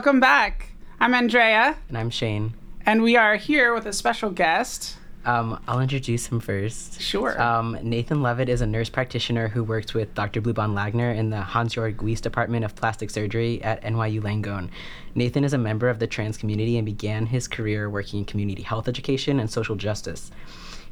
Welcome back. I'm Andrea, And I'm Shane. and we are here with a special guest. Um, I'll introduce him first. Sure. Um, Nathan Levitt is a nurse practitioner who works with Dr. Bluebond-Langner in the Hansjörg Wyss Department of Plastic Surgery at NYU Langone. Nathan is a member of the trans community and began his career working in community health education and social justice.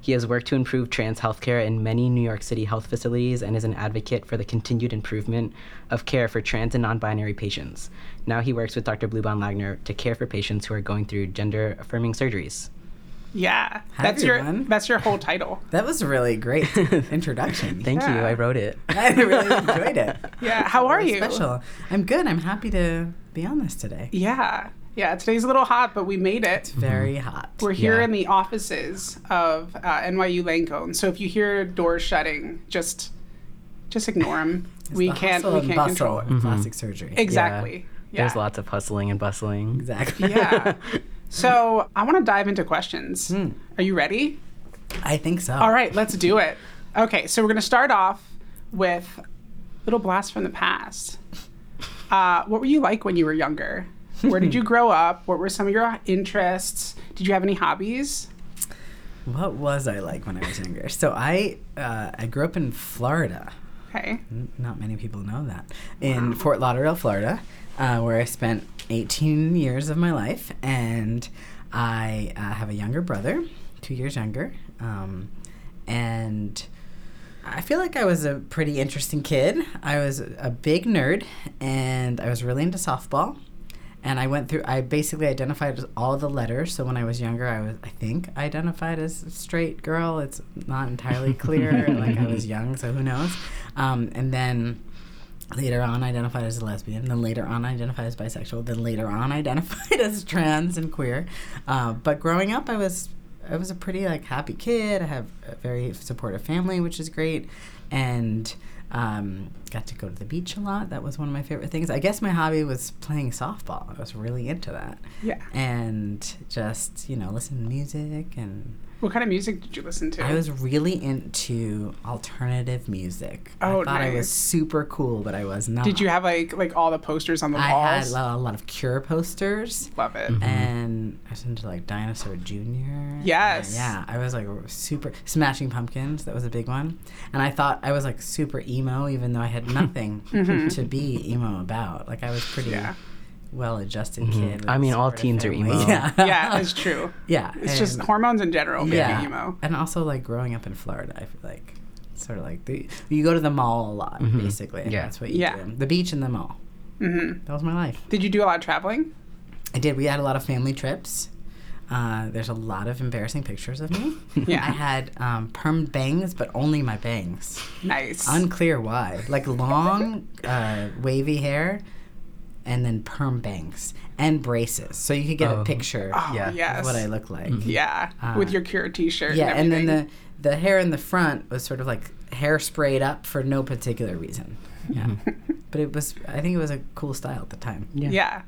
He has worked to improve trans healthcare in many New York City health facilities and is an advocate for the continued improvement of care for trans and non binary patients. Now he works with Dr. Bluebond-Langner to care for patients who are going through gender affirming surgeries. yeah, Hi, that's your that's your whole title. That was a really great introduction. Thank you, I wrote it. I really enjoyed it. Yeah, how are you? Special. I'm good. I'm happy to be on this today. Yeah, yeah. Today's a little hot, but we made it. It's Very hot. We're here Yeah. in the offices of uh, NYU Langone. So if you hear doors shutting, just just ignore them. It's we the can't hustle we can't control it. of plastic surgery. Exactly. Yeah. There's lots of hustling and bustling. Exactly. Yeah. so I want to dive into questions. Hmm. Are you ready? I think so. All right, let's do it. Okay, so we're going to start off with a little blast from the past. Uh, what were you like when you were younger? Where did you grow up? What were some of your interests? Did you have any hobbies? What was I like when I was younger? So I uh, I grew up in Florida. Okay. N- Not many people know that. In Fort Lauderdale, Florida, uh, where I spent 18 years of my life. And I uh, have a younger brother, two years younger. Um, and I feel like I was a pretty interesting kid. I was a big nerd, and I was really into softball. And I went through. I basically identified as all the letters. So when I was younger, I was, I think, identified as a straight girl. It's not entirely clear. like I was young, so who knows? Um, and then later on, identified as a lesbian. Then later on, identified as bisexual. Then later on, identified as trans and queer. Uh, but growing up, I was I was a pretty like happy kid. I have a very supportive family, which is great, and um, got to go to the beach a lot. That was one of my favorite things. I guess my hobby was playing softball. I was really into that, Yeah. and just you know listen to music and. What kind of music did you listen to? I was really into alternative music. Oh, I thought I was super cool, but I was not. Did you have like like all the posters on the I had walls? a lot, a lot of Cure posters, Love it. Mhm. and I was into like Dinosaur Jr. Yes. Yeah, I was like super Smashing Pumpkins. That was a big one, and I thought I was like super emo, even though I had nothing Mhm. to be emo about. Like I was pretty Yeah. Well-adjusted Mhm. kid. I mean, all teens are family. emo. Yeah, yeah, it's true. yeah, It's just hormones in general make yeah, emo. and also like growing up in Florida, I feel like sort of like the, you go to the mall a lot, Mhm. basically. Yeah. that's what you Yeah. do. The beach and the mall. hmm That was my life. Did you do a lot of traveling? I did. We had a lot of family trips. Uh, there's a lot of embarrassing pictures of me. Yeah. I had um, perm bangs, but only my bangs. Nice. Unclear why. Like long, uh, wavy hair, and then perm bangs and braces, so you could get Oh. a picture oh, Yeah. yes. of what I look like. Yeah, Uh, with your Cure T-shirt. Yeah, and then the the hair in the front was sort of like hair sprayed up for no particular reason. Yeah, but it was. I think it was a cool style at the time. Yeah. yeah,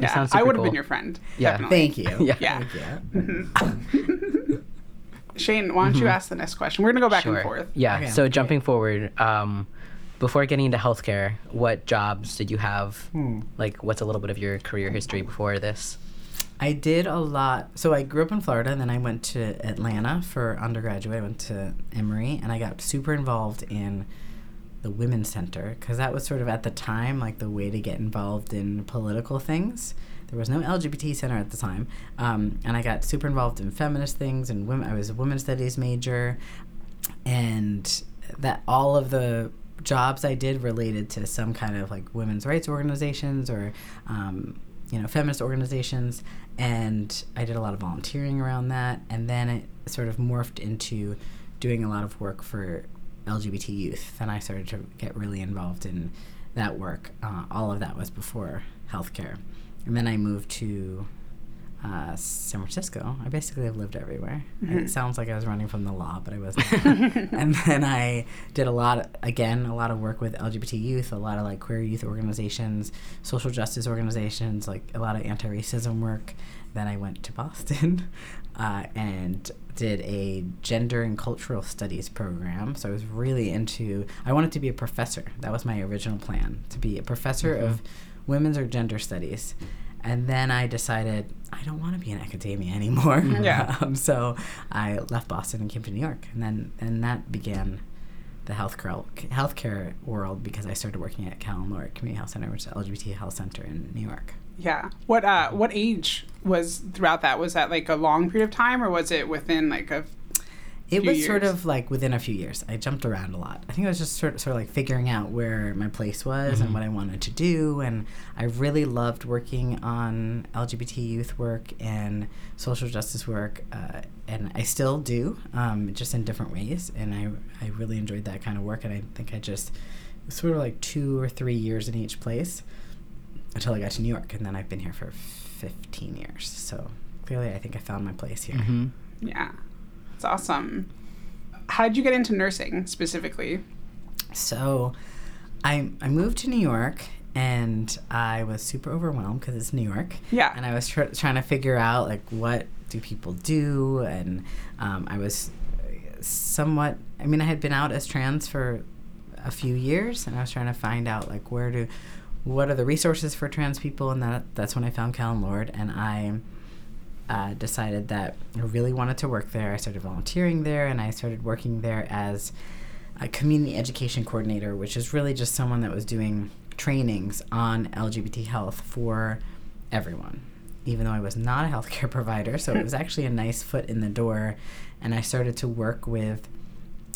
yeah. I would have been your friend. Yeah. Definitely. Thank you. Yeah. Yeah. Thank you. Shane, why don't you ask the next question? We're gonna go back and forth. Yeah. Okay. So jumping forward, um, before getting into healthcare, what jobs did you have? Hmm. Like, what's a little bit of your career history before this? I did a lot. So I grew up in Florida, and then I went to Atlanta for undergraduate. I went to Emory, and I got super involved in the Women's Center because that was sort of at the time like the way to get involved in political things. There was no LGBT center at the time, um, and I got super involved in feminist things and women. I was a women's studies major, and that all of the jobs I did related to some kind of like women's rights organizations or um, you know feminist organizations, and I did a lot of volunteering around that, and then it sort of morphed into doing a lot of work for LGBT youth. Then I started to get really involved in that work. Uh, all of that was before healthcare, and then I moved to uh, San Francisco. I basically have lived everywhere. Mhm. It sounds like I was running from the law, but I wasn't. and then I did a lot, again, a lot of work with LGBT youth, a lot of like queer youth organizations, social justice organizations, like a lot of anti-racism work. Then I went to Boston uh, and did a gender and cultural studies program. So I was really into. I wanted to be a professor. That was my original plan to be a professor of women's or gender studies. And then I decided I don't want to be in academia anymore. Yeah. um, so I left Boston and came to New York, and then and that began the healthcare healthcare world because I started working at Callen-Lorde Community Health Center, which is an LGBT health center in New York. Yeah. What uh what age was throughout that? Was that like a long period of time or was it within like a It few was sort of like within a few years. I jumped around a lot. I think I was just sort of, sort of like figuring out where my place was and what I wanted to do. And I really loved working on LGBT youth work and social justice work. Uh, and I still do, um, just in different ways. And I, I really enjoyed that kind of work. And I think I just, it was sort of like two or three years in each place until I got to New York. And then I've been here for 15 years. So clearly, I think I found my place here. Mm-hmm. yeah. It's awesome. How did you get into nursing specifically? So I I moved to New York and I was super overwhelmed because it's New York. Yeah. And I was tr- trying to figure out like what do people do and um, I was somewhat I mean I had been out as trans for a few years and I was trying to find out like where do what are the resources for trans people and that that's when I found Callen-Lorde and I uh, decided that I really wanted to work there. I started volunteering there and I started working there as a community education coordinator, which is really just someone that was doing trainings on LGBT health for everyone. Even though I was not a healthcare provider, so it was actually a nice foot in the door. And I started to work with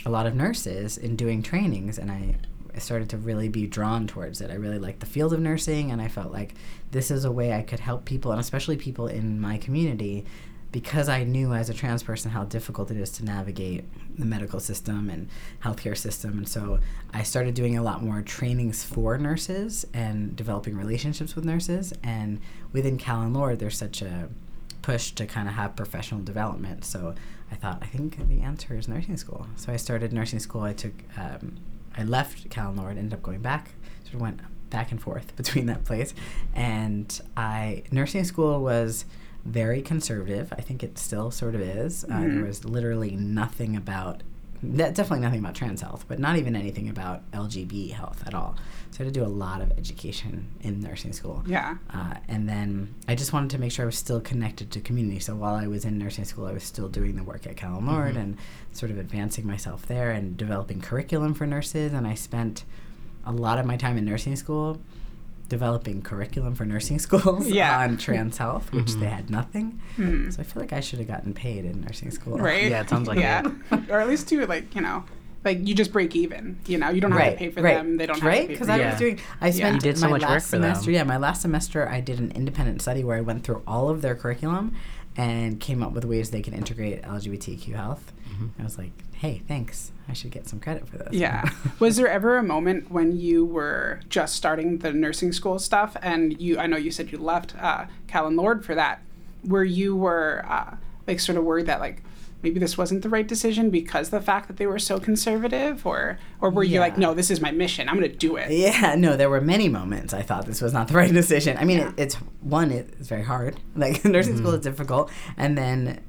a lot of nurses in doing trainings, and I I started to really be drawn towards it. I really liked the field of nursing, and I felt like this is a way I could help people, and especially people in my community, because I knew as a trans person how difficult it is to navigate the medical system and healthcare system. And so I started doing a lot more trainings for nurses and developing relationships with nurses. And within Callen-Lorde, there's such a push to kind of have professional development. So I thought, I think the answer is nursing school. So I started nursing school. I took, um, I left Callen-Lorde, ended up going back, sort of went back and forth between that place. And I, nursing school was very conservative. I think it still sort of is. Uh, there was literally nothing about, de- definitely nothing about trans health, but not even anything about LGB health at all. So I had to do a lot of education in nursing school. Yeah. Uh, and then I just wanted to make sure I was still connected to community. So while I was in nursing school, I was still doing the work at Callen-Lorde and sort of advancing myself there and developing curriculum for nurses. And I spent a lot of my time in nursing school developing curriculum for nursing schools Yeah. on trans health, which they had nothing. Hmm. So I feel like I should have gotten paid in nursing school. Right? Yeah, it sounds like yeah. or at least do like, you know, like you just break even. You know, you don't have right, to pay for right. them. They don't have right? Because I. Yeah. was doing. I spent You did so my much work last for them. semester. Yeah, my last semester I did an independent study where I went through all of their curriculum and came up with ways they can integrate LGBTQ health. Mm-hmm. I was like, hey, thanks. I should get some credit for this. Yeah. Was there ever a moment when you were just starting the nursing school stuff and you, I know you said you left uh, Callen-Lorde for that, where you were uh, like sort of worried that like maybe this wasn't the right decision because the fact that they were so conservative or, or were you like, no, this is my mission. I'm going to do it. Yeah, no, there were many moments I thought this was not the right decision. I mean, Yeah. it, it's one, it's very hard. Like nursing school is difficult, and then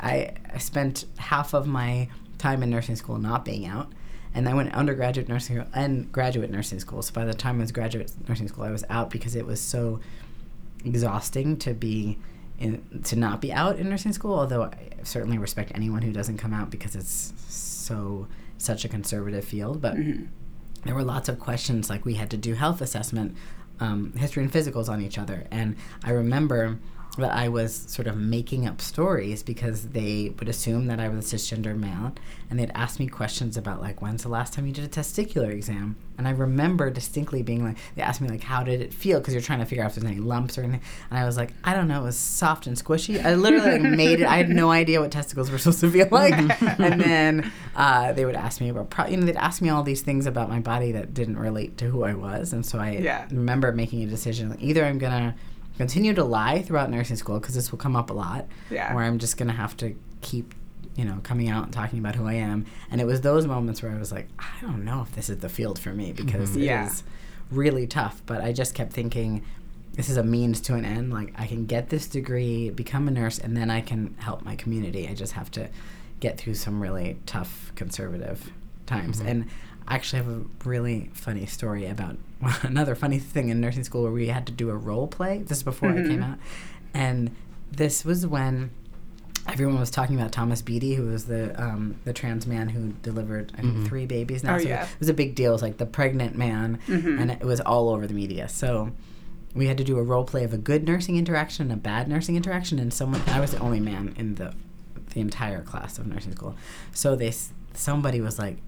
I, I spent half of my time in nursing school not being out, and I went undergraduate nursing school and graduate nursing school. So by the time I was graduate nursing school, I was out because it was so exhausting to be in, to not be out in nursing school. Although I certainly respect anyone who doesn't come out because it's so such a conservative field, but there were lots of questions like we had to do health assessment um, history and physicals on each other and i remember that i was sort of making up stories because they would assume that i was a cisgender male and they'd ask me questions about like when's the last time you did a testicular exam? And i remember distinctly being like they asked me like how did it feel? Because you're trying to figure out if there's any lumps or anything and i was like i don't know it was soft and squishy. I literally like, made it i had no idea what testicles were supposed to feel like. And then uh, they would ask me about pro- you know they'd ask me all these things about my body that didn't relate to who i was. And so i Yeah. remember making a decision like either i'm gonna continue to lie throughout nursing school because this will come up a lot Yeah. or i'm just gonna have to keep you know coming out and talking about who i am. And it was those moments where i was like i don't know if this is the field for me mm-hmm. because it Yeah. is really tough. But i just kept thinking this is a means to an end. Like i can get this degree become a nurse and then i can help my community. I just have to get through some really tough conservative times. Mm-hmm. And I actually have a really funny story about another funny thing in nursing school where we had to do a role play. This is before I came mm-hmm. out, and this was when everyone was talking about Thomas Beatie, who was the um, the trans man who delivered I think, mm-hmm. three babies. Now, Oh, so yeah. it was a big deal. It was like the pregnant man, mm-hmm. and it was all over the media. So we had to do a role play of a good nursing interaction and a bad nursing interaction, and someone I was the only man in the the entire class of nursing school. So they somebody was like.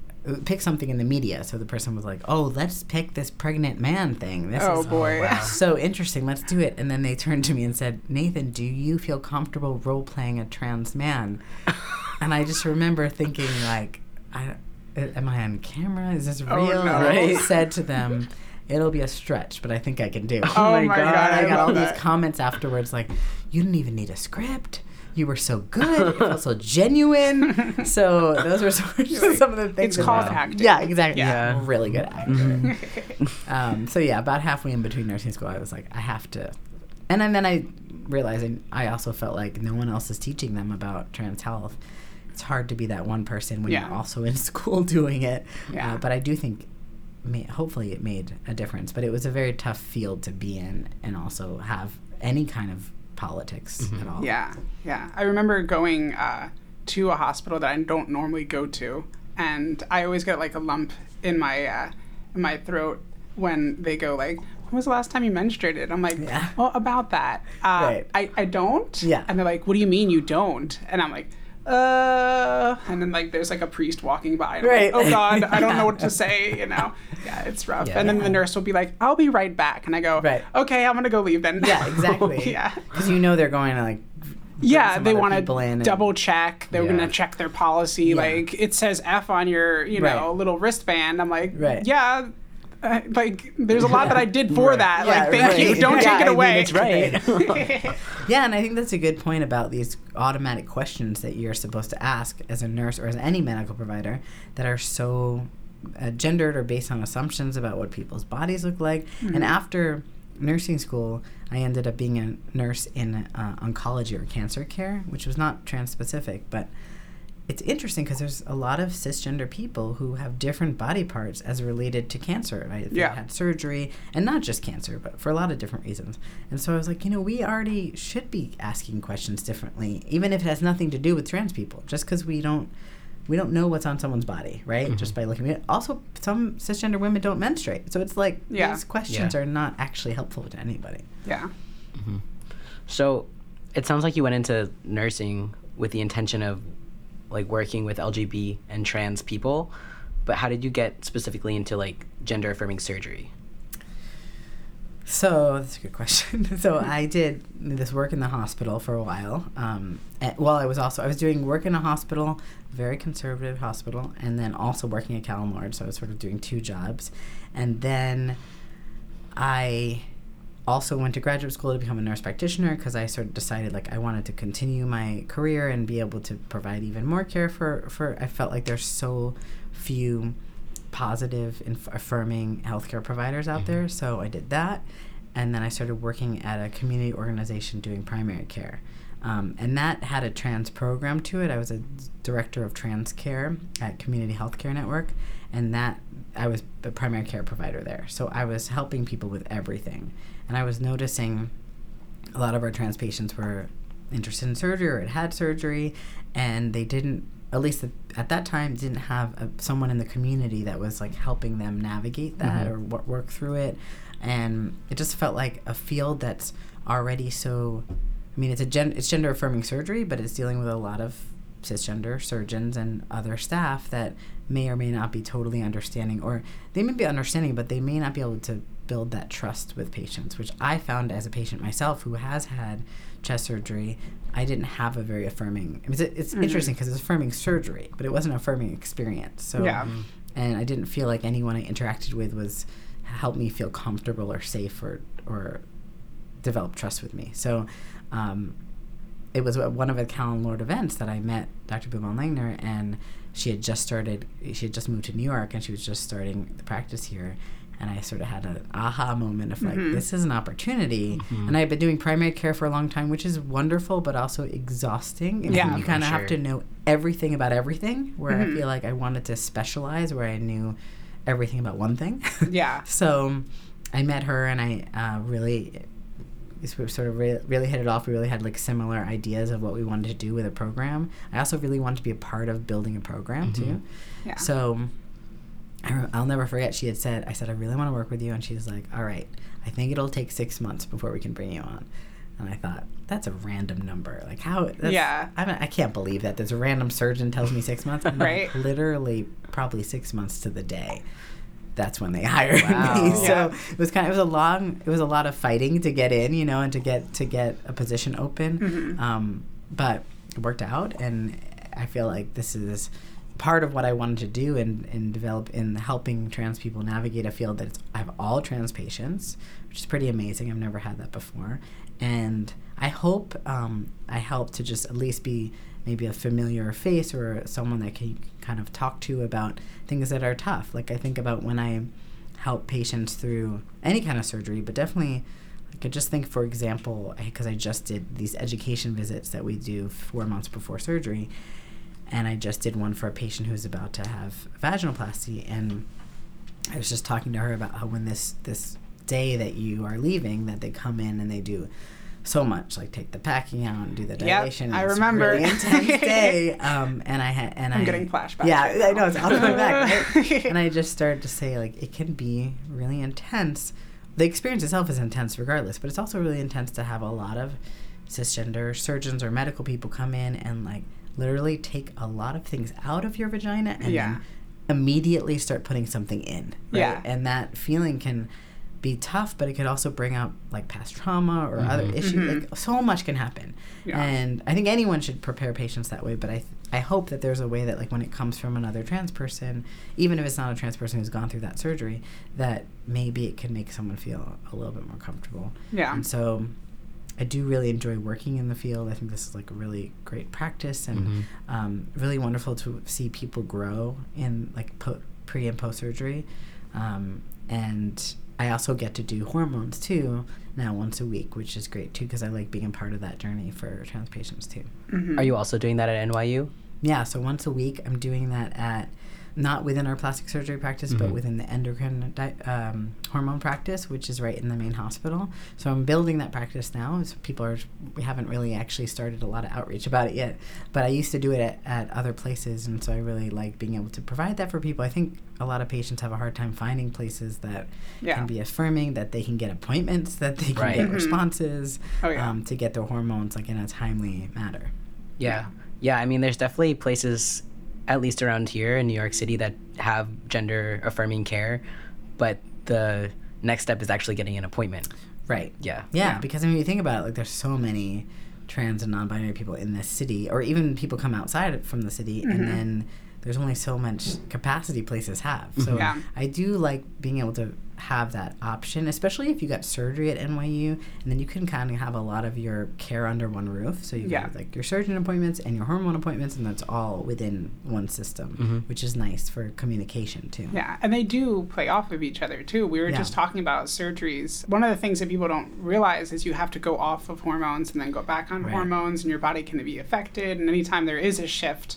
Pick something in the media. So the person was like, "Oh, let's pick this pregnant man thing. This Oh, is boy. wow. so interesting. Let's do it." And then they turned to me and said, "Nathan, do you feel comfortable role playing a trans man?" and I just remember thinking, like, I, "Am I on camera? Is this oh, real?" Oh, no. I said to them, "It'll be a stretch, but I think I can do." it." Oh, oh my God. god, I got all love these comments afterwards like, you didn't even need a script. You were so good. It felt so genuine. So those were some, some of the things. It's called acting. Yeah, exactly. Yeah. Yeah, really good actor. um, so yeah, about halfway in between nursing school, I was like, I have to. And then, I realized I- I also felt like no one else is teaching them about trans health. It's hard to be that one person when Yeah. you're also in school doing it. Yeah. Uh, but I do think hopefully it made a difference. But it was a very tough field to be in and also have any kind of politics at all. Yeah, yeah. I remember going uh, to a hospital that I don't normally go to, and I always get like a lump in my uh, in my throat when they go like, "When was the last time you menstruated?" I'm like, Yeah. "Well, about that, uh, Right. I I don't." Yeah. And they're like, "What do you mean you don't?" And I'm like. Uh, and then like there's like a priest walking by. And Right. like, oh God, I don't know what to say. You know, yeah, it's rough. Yeah. and then the nurse will be like, "I'll be right back," and I go, Right. "Okay, I'm gonna go leave then." Yeah, exactly. yeah. Because you know they're going to like. Yeah, they want to double check. They're Yeah. going to check their policy. Yeah. Like it says F on your, you know, Right. little wristband. I'm like, Right. yeah. Uh, like there's a lot that I did for Right. that. Yeah, like thank right. you. Don't Yeah, take it I mean, away. it's right. Yeah, and I think that's a good point about these automatic questions that you're supposed to ask as a nurse or as any medical provider that are so uh, gendered or based on assumptions about what people's bodies look like. Mm-hmm. And after nursing school, I ended up being a nurse in uh, oncology or cancer care, which was not trans specific, but it's interesting because there's a lot of cisgender people who have different body parts as related to cancer. Right? If they Yeah. had surgery, and not just cancer, but for a lot of different reasons. And so I was like, you know, we already should be asking questions differently, even if it has nothing to do with trans people. Just because we don't. We don't know what's on someone's body, right? Mm-hmm. Just by looking at it. Also, some cisgender women don't menstruate, so it's like Yeah. these questions Yeah. are not actually helpful to anybody. yeah. Mm-hmm. So it sounds like you went into nursing with the intention of like working with LGBT and trans people, but how did you get specifically into like gender affirming surgery? So that's a good question. so I did this work in the hospital for a while. Um, well, I was also I was doing work in a hospital, very conservative hospital, and then also working at Lorde. So I was sort of doing two jobs, and then I also went to graduate school to become a nurse practitioner because I sort of decided like I wanted to continue my career and be able to provide even more care for for. I felt like there's so few positive and affirming healthcare providers out there. So I did that, and then I started working at a community organization doing primary care. Um, and that had a trans program to it. I was a director of trans care at Community Healthcare Network, and that I was a primary care provider there. So I was helping people with everything, and I was noticing a lot of our trans patients were interested in surgery or had had surgery, and they didn't, at least at that time, didn't have a, someone in the community that was like helping them navigate that mm-hmm. or wo- work through it, and it just felt like a field that's already so. I mean, it's a gen- it's gender affirming surgery, but it's dealing with a lot of cisgender surgeons and other staff that may or may not be totally understanding, or they may be understanding, but they may not be able to build that trust with patients, which I found as a patient myself who has had chest surgery. I didn't have a very affirming. It was, it's interesting because it's affirming surgery, but it wasn't an affirming experience. So, Yeah. and I didn't feel like anyone I interacted with was helped me feel comfortable or safe or or develop trust with me. So, um, it was one of the Callen-Lorde events that I met Dr. Bluebond-Langner, and she had just started. She had just moved to New York, and she was just starting the practice here. And I sort of had an aha moment of like, mm-hmm. this is an opportunity. Mm-hmm. And I've been doing primary care for a long time, which is wonderful, but also exhausting. And Yeah, you kind of have to know everything about everything. Where I mm-hmm. feel like I wanted to specialize, where I knew everything about one thing. Yeah. so I met her and I uh, really we sort of re- really hit it off. We really had like similar ideas of what we wanted to do with a program. I also really wanted to be a part of building a program too. Yeah. So I re- I'll never forget. She had said, "I said I really want to work with you," and she was like, "All right, I think it'll take six months before we can bring you on." And I thought that's a random number. Like how? That's, Yeah. I, mean, I can't believe that. There's a random surgeon tells me six months. Right. like, literally, probably six months to the day. That's when they hired Wow. me. Yeah. So it was kind of it was a long it was a lot of fighting to get in, you know, and to get to get a position open. Mhm. Um, but it worked out, and I feel like this is part of what I wanted to do and, and develop in helping trans people navigate a field that's I have all trans patients, which is pretty amazing. I've never had that before, and I hope um, I help to just at least be maybe a familiar face or someone that can kind of talk to about things that are tough. Like I think about when I help patients through any kind of surgery, but definitely I could just think, for example, because I just did these education visits that we do four months before surgery, and I just did one for a patient who was about to have vaginoplasty, and I was just talking to her about how when this this day that you are leaving, that they come in and they do so much, like take the packing out and do the dilation. I remember. really intense day. Um, and I had and I'm I getting flashbacks Yeah, right I know it's all coming back. Right? and I just started to say like it can be really intense. The experience itself is intense regardless, but it's also really intense to have a lot of cisgender surgeons or medical people come in and like literally take a lot of things out of your vagina and Yeah. immediately start putting something in. Right? Yeah. And that feeling can be tough, but it could also bring up like past trauma or other Mhm. issues. Mhm. Like so much can happen. Yeah. And I think anyone should prepare patients that way, but I I hope that there's a way that like when it comes from another trans person, even if it's not a trans person who's gone through that surgery, that maybe it can make someone feel a little bit more comfortable. Yeah. And so I do really enjoy working in the field. I think this is like a really great practice and Mhm. um, really wonderful to see people grow in like po- pre and post surgery. Um, and I also get to do hormones too now once a week, which is great too because I like being a part of that journey for trans patients too. Mhm. Are you also doing that at NYU? Yeah, so once a week I'm doing that at not within our plastic surgery practice, but Mhm. within the endocrine di- um, hormone practice, which is right in the main hospital. So I'm building that practice now. So people are we haven't really actually started a lot of outreach about it yet, but I used to do it at, at other places, and so I really like being able to provide that for people. I think a lot of patients have a hard time finding places that Yeah. can be affirming, that they can get appointments, that they can Right. get Mhm. responses, Oh, yeah. um, to get their hormones like in a timely manner. Yeah. Yeah, I mean, there's definitely places, at least around here in New York City, that have gender affirming care, but the next step is actually getting an appointment. Right. Yeah. Yeah, Yeah. because I mean, you think about it, like there's so many trans and non-binary people in this city, or even people come outside from the city, Mhm. and then there's only so much capacity places have. So Yeah. I do like being able to have that option, especially if you got surgery at NYU, and then you can kind of have a lot of your care under one roof. So you Yeah. have like your surgeon appointments and your hormone appointments, and that's all within one system, Mhm. which is nice for communication too. Yeah, and they do play off of each other too. We were Yeah. just talking about surgeries. One of the things that people don't realize is you have to go off of hormones and then go back on Right. hormones, and your body can be affected. And anytime there is a shift,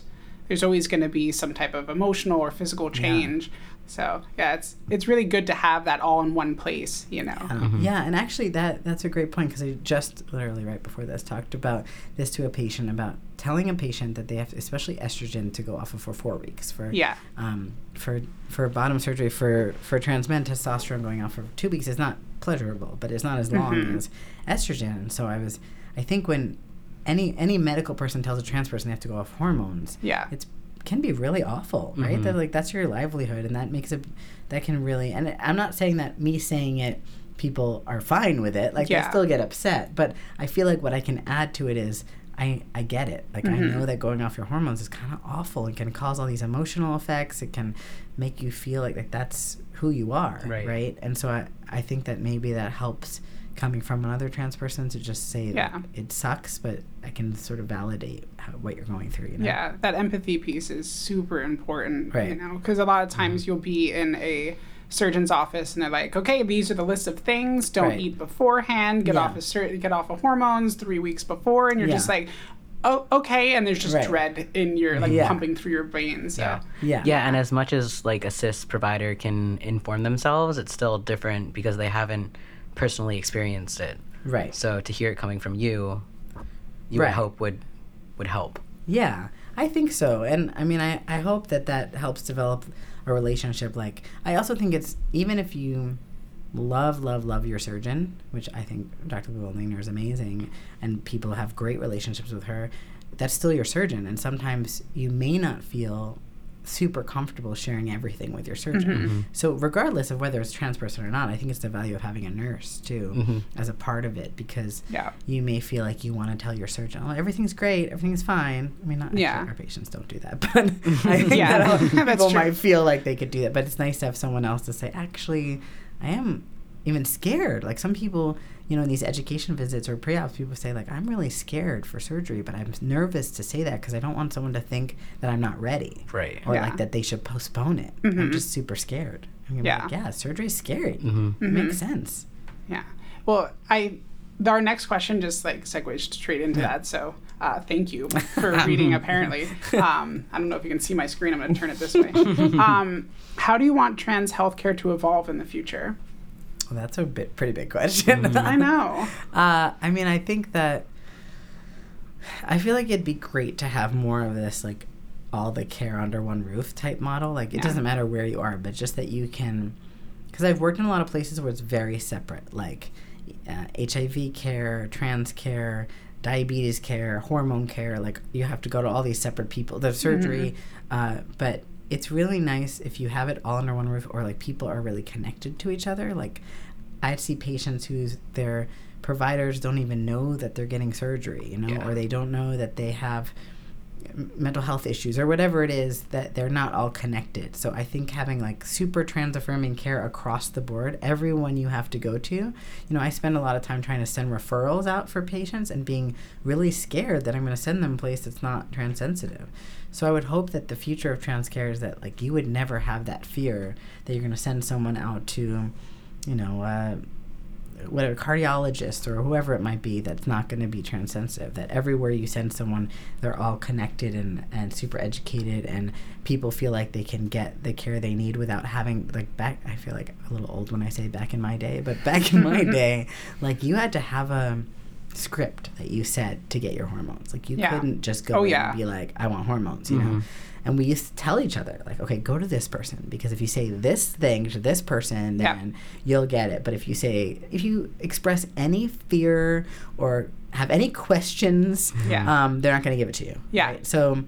there's always going to be some type of emotional or physical change. So yeah, it's it's really good to have that all in one place. You know. Um, Yeah, and actually, that that's a great point because I just literally right before this talked about this to a patient about telling a patient that they have, especially estrogen, to go off of for four weeks for Yeah. um, for for bottom surgery for for trans men testosterone going off for two weeks is not pleasurable, but it's not as long Mhm. as estrogen. And so I was, I think when any any medical person tells a trans person they have to go off hormones, Yeah. it's can be really awful, right? Mhm. That like that's your livelihood, and that makes it that can really. And I'm not saying that me saying it, people are fine with it. Like Yeah. they still get upset, but I feel like what I can add to it is. I, I get it. Like I Mhm. know that going off your hormones is kind of awful. It can cause all these emotional effects. It can make you feel like, like that's who you are, Right. right? And so I, I think that maybe that helps coming from another trans person to just say Yeah. that it sucks, but I can sort of validate how, what you're going through. You know? Yeah, that empathy piece is super important, you Right. know, because a lot of times mm-hmm. you'll be in a surgeon's office and they're like, okay, these are the list of things. Don't Right. eat beforehand. Get Yeah. off of certain, get off of hormones three weeks before, and you're just like, oh, okay, and there's just Right. dread in your like Yeah. pumping through your veins. So. Yeah. Yeah. Yeah, and as much as like a cis provider can inform themselves, it's still different because they haven't personally experienced it. Right. So to hear it coming from you, you Right. would hope would would help. Yeah, I think so. And I mean, I, I hope that that helps develop a relationship. Like, I also think it's even if you love, love, love your surgeon, which I think Dr. Goldner is amazing, and people have great relationships with her, that's still your surgeon. And sometimes you may not feel super comfortable sharing everything with your surgeon. So, regardless of whether it's trans person or not, I think it's the value of having a nurse too Mhm. as a part of it because Yeah. you may feel like you want to tell your surgeon, "Oh, everything's great, everything's fine." I mean, not Yeah. actually, our patients don't do that, but I think Yeah, that that's people true. might feel like they could do that. But it's nice to have someone else to say, "Actually, I am even scared." Like some people, you know, in these education visits or pre-ops, people say, "Like I'm really scared for surgery, but I'm nervous to say that because I don't want someone to think that I'm not ready." Right. Or Yeah. like that they should postpone it. I'm Mhm. just super scared. I'm gonna Yeah. like, yeah, surgery's scary. hmm It makes sense. Yeah. Well, I our next question just like segues straight into Yeah. that. So uh, thank you for reading. apparently, um, I don't know if you can see my screen. I'm going to turn it this way. Um, how do you want trans healthcare to evolve in the future? Well, that's a bit pretty big question. I know. Uh, I mean, I think that I feel like it'd be great to have more of this, like all the care under one roof type model. Like, it Yeah. doesn't matter where you are, but just that you can. Because I've worked in a lot of places where it's very separate, like uh, HIV care, trans care, diabetes care, hormone care. Like, you have to go to all these separate people. The surgery, uh, but it's really nice if you have it all under one roof or like people are really connected to each other. Like, I see patients whose their providers don't even know that they're getting surgery, you know, Yeah. or they don't know that they have mental health issues or whatever it is that they're not all connected. So I think having like super trans affirming care across the board, everyone you have to go to, you know, I spend a lot of time trying to send referrals out for patients and being really scared that I'm going to send them a place that's not trans sensitive. So I would hope that the future of trans care is that like you would never have that fear that you're going to send someone out to, you know, uh, whatever cardiologist or whoever it might be that's not going to be transsensitive that everywhere you send someone they're all connected and, and super educated and people feel like they can get the care they need without having like back i feel like a little old when i say back in my day but back in my day like you had to have a script that you said to get your hormones like you Yeah. couldn't just go Oh, yeah. and be like i want hormones you know Mhm. And we used to tell each other like okay go to this person because if you say this thing to this person Yeah. then you'll get it but if you say if you express any fear or have any questions Yeah. um, they're not going to give it to you Yeah. right? so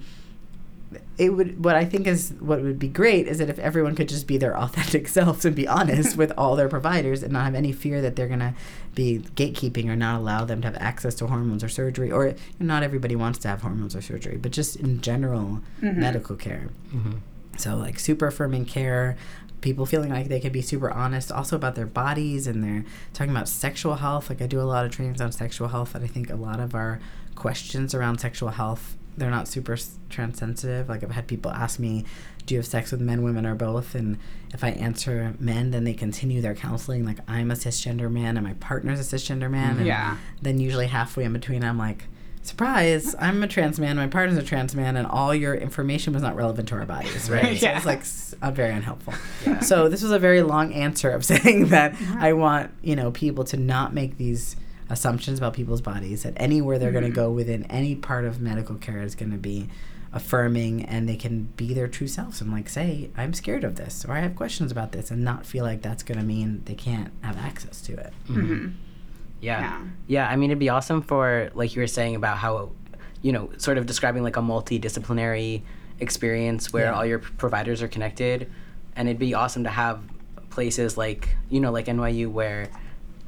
it would what i think is what would be great is that if everyone could just be their authentic selves and be honest with all their providers and not have any fear that they're going to be gatekeeping or not allow them to have access to hormones or surgery or not everybody wants to have hormones or surgery but just in general Mhm. medical care hmm so like super affirming care, people feeling like they can be super honest also about their bodies and they're talking about sexual health. Like I do a lot of trainings on sexual health and I think a lot of our questions around sexual health they're not super s- transensitive. Like I've had people ask me, "Do you have sex with men, women, or both?" And if I answer men, then they continue their counseling. Like I'm a cisgender man and my partner's a cisgender man. And Yeah. Then usually halfway in between, I'm like, surprise, I'm a trans man, my partner's a trans man, and all your information was not relevant to our bodies, right? Right. So Yeah. it's like uh, very unhelpful. Yeah. So this was a very long answer of saying that I want, you know, people to not make these assumptions about people's bodies, that anywhere they're going Mhm. to go within any part of medical care is going to be affirming and they can be their true selves and like say i'm scared of this or i have questions about this and not feel like that's going to mean they can't have access to it hmm Yeah. Yeah. yeah. I mean, it'd be awesome for, like you were saying about how, you know, sort of describing like a multidisciplinary experience where Yeah. all your p- providers are connected. And it'd be awesome to have places like, you know, like NYU where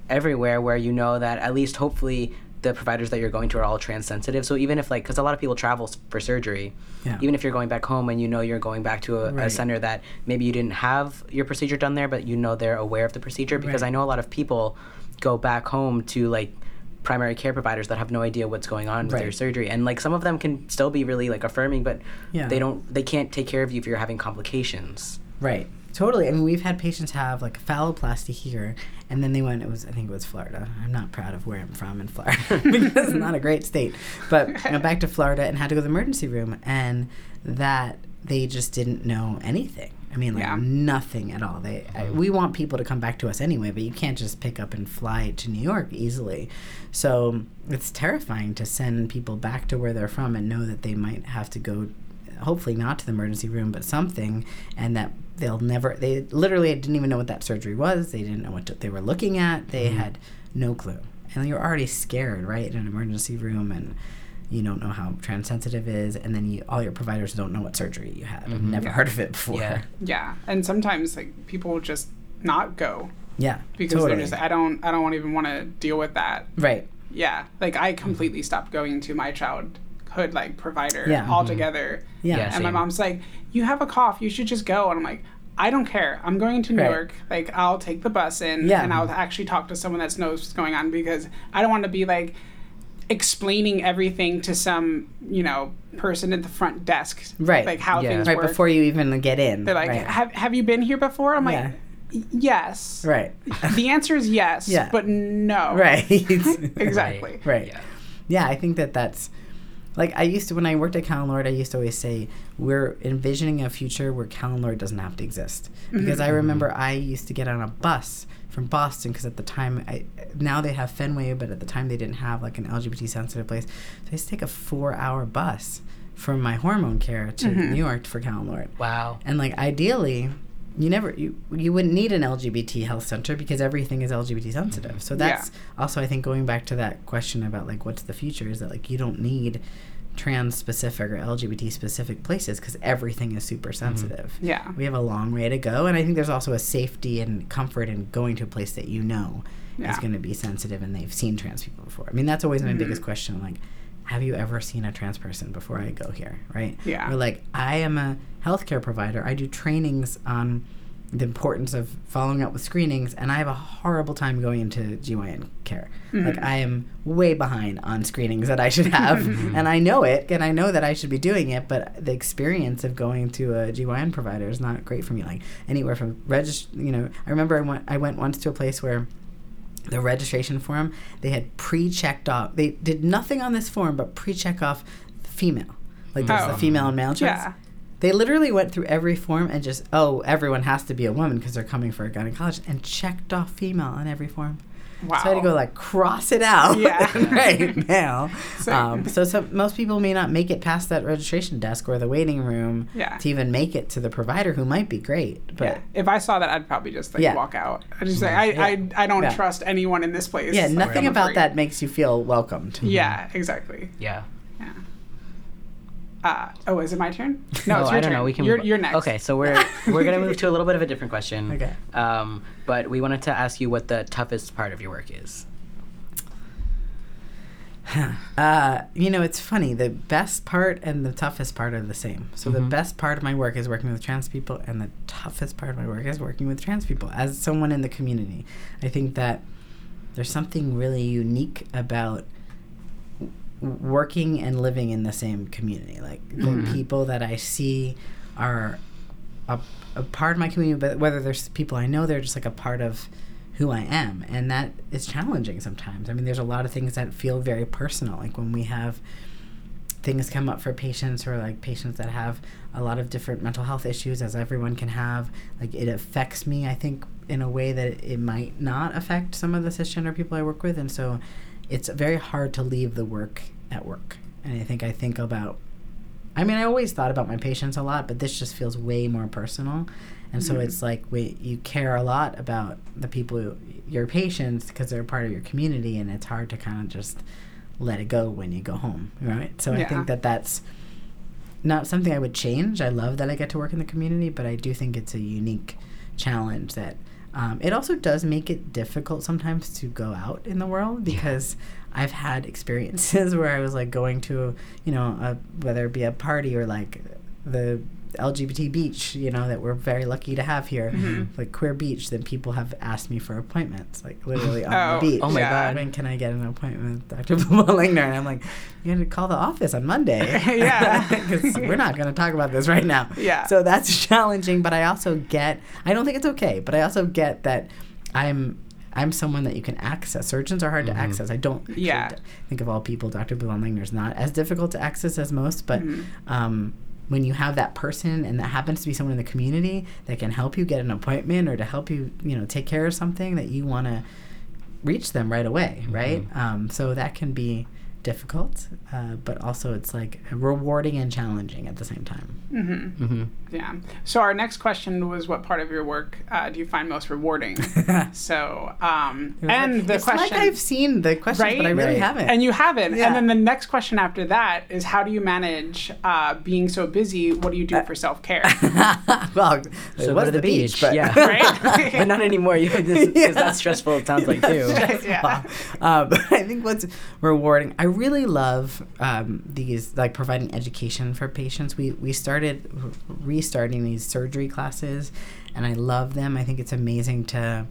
everywhere where you know that at least hopefully the providers that you're going to are all trans sensitive. So even if like, because a lot of people travel for surgery, Yeah. even if you're going back home and you know you're going back to a, a center that maybe you didn't have your procedure done there, but you know they're aware of the procedure because Right. I know a lot of people go back home to like primary care providers that have no idea what's going on with Right. their surgery and like some of them can still be really like affirming but Yeah. they don't they can't take care of you if you're having complications Right. Totally. I mean, we've had patients have like a phalloplasty here, and then they went. It was I think it was Florida. I'm not proud of where I'm from in Florida because it's not a great state. But went back to Florida and had to go to the emergency room, and that they just didn't know anything. I mean, like Yeah. nothing at all. They I, we want people to come back to us anyway, but you can't just pick up and fly to New York easily. So it's terrifying to send people back to where they're from and know that they might have to go hopefully not to the emergency room, but something, and that they'll never, they literally didn't even know what that surgery was. They didn't know what they were looking at. They mm-hmm. had no clue. And you're already scared, right, in an emergency room, and you don't know how transensitive is, and then you, all your providers don't know what surgery you had. I've never Yeah. heard of it before. Yeah. Yeah, and sometimes like people will just not go Yeah, because totally. they're just I don't I don't even want to deal with that. right. Yeah, like I mm-hmm. completely stopped going to my childhood like provider Yeah. Mhm. altogether. Yeah. Yeah. and my mom's like, "You have a cough, you should just go." And I'm like, "I don't care. I'm going to New Right. York. Like I'll take the bus in Yeah. and I'll actually talk to someone that knows what's going on because I don't want to be like explaining everything to some, you know, person at the front desk. Right. Like how Yeah. things Right work. before you even get in. They're like, right. "Have have you been here before?" I'm Yeah. like, "Yes." right. The answer is yes, Yeah. but no. right. Exactly. Right. Yeah. Yeah, I think that that's like I used to when I worked at Callen-Lorde. I used to always say we're envisioning a future where Callen-Lorde doesn't have to exist mm-hmm. because I remember I used to get on a bus from Boston because at the time I now they have Fenway, but at the time they didn't have like an LGBT sensitive place. So I used to take a four hour bus from my hormone care to mm-hmm. New York for Callen-Lorde. Wow. And like ideally, you never you you wouldn't need an LGBT health center because everything is LGBT sensitive. So that's also I think going back to that question about like what's the future is that like you don't need trans specific or LGBT specific places because everything is super sensitive. Yeah. We have a long way to go and I think there's also a safety and comfort in going to a place that you know is going to be sensitive and they've seen trans people before. I mean that's always my Mm-hmm. biggest question like have you ever seen a trans person before I go here, right? Yeah. Or like I am a healthcare provider. I do trainings on the importance of following up with screenings and I have a horrible time going into GYN care. Mm-hmm. Like I am way behind on screenings that I should have and I know it and I know that I should be doing it, but the experience of going to a GYN provider is not great for me. Like anywhere from regist you know, I remember I went I went once to a place where the registration form, they had pre-checked off. They did nothing on this form but pre-check off female. Like there's Oh. the female and male choice. Yeah. They literally went through every form and just, oh, everyone has to be a woman because they're coming for a gynecologist and checked off female on every form. Wow. So I had to go like cross it out. Yeah. and write male. So- Um, so some, most people may not make it past that registration desk or the waiting room Yeah. to even make it to the provider who might be great. But yeah. If I saw that, I'd probably just like Yeah. walk out. I just say I, Yeah. I, I don't Yeah. trust anyone in this place. yeah, nothing about that makes you feel welcomed. Yeah, exactly. Yeah. Yeah. Uh, oh, is it my turn? No, oh, it's your I don't turn. know. We can. You're, you're next. Okay, so we're we're gonna move to a little bit of a different question. Okay. Um, but we wanted to ask you what the toughest part of your work is. Uh, you know, it's funny. The best part and the toughest part are the same. So the Mhm. best part of my work is working with trans people, and the toughest part of my work is working with trans people. As someone in the community, I think that there's something really unique about w- working and living in the same community. Like the Mhm. people that I see are a, a part of my community, but whether there's people I know, they're just like a part of who I am. And that is challenging sometimes. I mean, there's a lot of things that feel very personal. Like when we have things come up for patients or like patients that have a lot of different mental health issues as everyone can have like it affects me i think in a way that it might not affect some of the cisgender people i work with and so it's very hard to leave the work at work. And i think i think about i mean i always thought about my patients a lot but this just feels way more personal. And so mm-hmm. it's like we, you care a lot about the people who, your patients because they're part of your community and it's hard to kind of just let it go when you go home right? So i think that that's not something i would change. I love that i get to work in the community but i do think it's a unique challenge that um, it also does make it difficult sometimes to go out in the world because I've had experiences where I was like going to, you know, a, whether it be a party or like the LGBT beach, you know, that we're very lucky to have here, Mm-hmm. like Queer Beach, then people have asked me for appointments, like literally on Oh, the beach. Oh my Yeah. god. When can I get an appointment with Dr. Langner? And I'm like, you got to call the office on Monday. Yeah. Because we're not going to talk about this right now. Yeah. So that's challenging, but I also get, I don't think it's okay, but I also get that I'm. I'm someone that you can access. Surgeons are hard to access. I don't Yeah. think of all people. Dr. Bluebond-Langner is not as difficult to access as most, but Mm-hmm. um, when you have that person and that happens to be someone in the community that can help you get an appointment or to help you, you know, take care of something that you want to reach them right away, right? Um, so that can be difficult, uh, but also it's like rewarding and challenging at the same time. Mm-hmm. hmm Yeah. So our next question was, what part of your work uh, do you find most rewarding? so, um, and the it's question, like I've seen the question, right? but I really Right. haven't. And you haven't. Yeah. And then the next question after that is, how do you manage uh, being so busy? What do you Uh, do for self care? well, it So was go to the beach. but- yeah. Right? but not anymore. You because Yeah. that's stressful. It sounds like too. Yeah. Wow. Uh, but I think what's rewarding, I really love um, these, like providing education for patients. We, we started restarting these surgery classes, and I love them. I think it's amazing to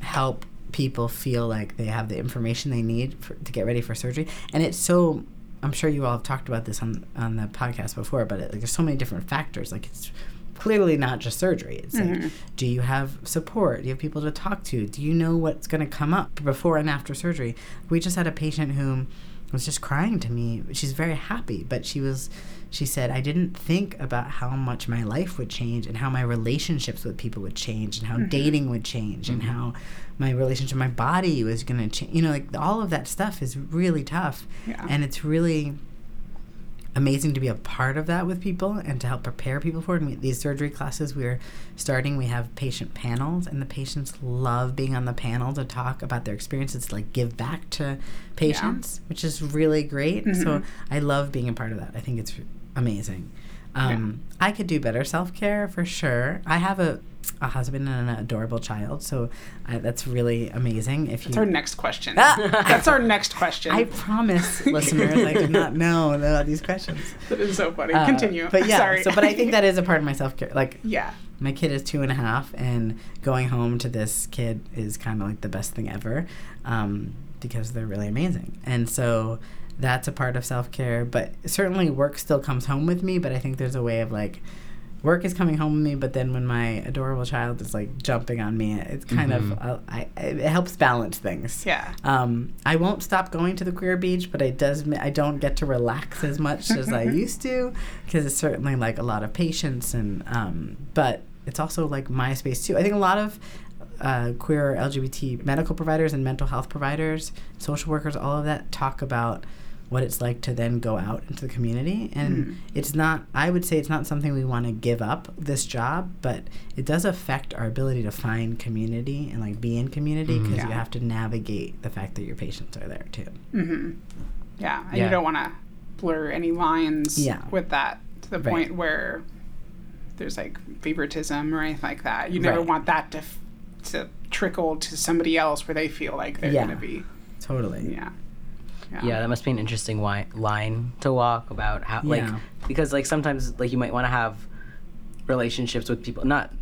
help people feel like they have the information they need for, to get ready for surgery. And it's so, I'm sure you all have talked about this on, on the podcast before, but it, like, there's so many different factors. Like, it's clearly not just surgery. It's like, do you have support? Do you have people to talk to? Do you know what's going to come up before and after surgery? We just had a patient who was just crying to me. She's very happy, but she was, she said, I didn't think about how much my life would change and how my relationships with people would change and how mm-hmm. dating would change and mm-hmm. how my relationship, my body was going to change. You know, like all of that stuff is really tough. Yeah. And it's really amazing to be a part of that with people and to help prepare people for it. And we, these surgery classes we're starting, we have patient panels, and the patients love being on the panel to talk about their experiences, to like give back to patients, which is really great. So I love being a part of that. I think it's amazing. Um, I could do better self care for sure. I have a, a husband and an adorable child, so I, that's really amazing. If That's you our next question. Ah! That's our next question. I promise, listeners, I did not know about these questions. that is so funny. Uh, Continue. But yeah, Sorry. so but I think that is a part of my self care. Like yeah. my kid is two and a half, and going home to this kid is kind of like the best thing ever, um, because they're really amazing. And so that's a part of self care. But certainly work still comes home with me. But I think there's a way of like. Work is coming home with me, but then when my adorable child is like jumping on me, it's kind of uh, I, it helps balance things. Yeah. Um, I won't stop going to the queer beach, but I does I don't get to relax as much as I used to because it's certainly like a lot of patience and um, but it's also like my space too. I think a lot of uh, queer LGBT medical providers and mental health providers, social workers, all of that talk about what it's like to then go out into the community and it's not i would say it's not something we want to give up this job but it does affect our ability to find community and like be in community because Yeah. you have to navigate the fact that your patients are there too Mm-hmm. Yeah. And Yeah. you don't want to blur any lines Yeah. with that to the Right. point where there's like favoritism or anything like that. You never Right. want that to, f- to trickle to somebody else where they feel like they're Yeah. going to be. totally Yeah. Yeah, that must be an interesting wi- line to walk about how, like, Yeah. because like sometimes like you might want to have relationships with people, not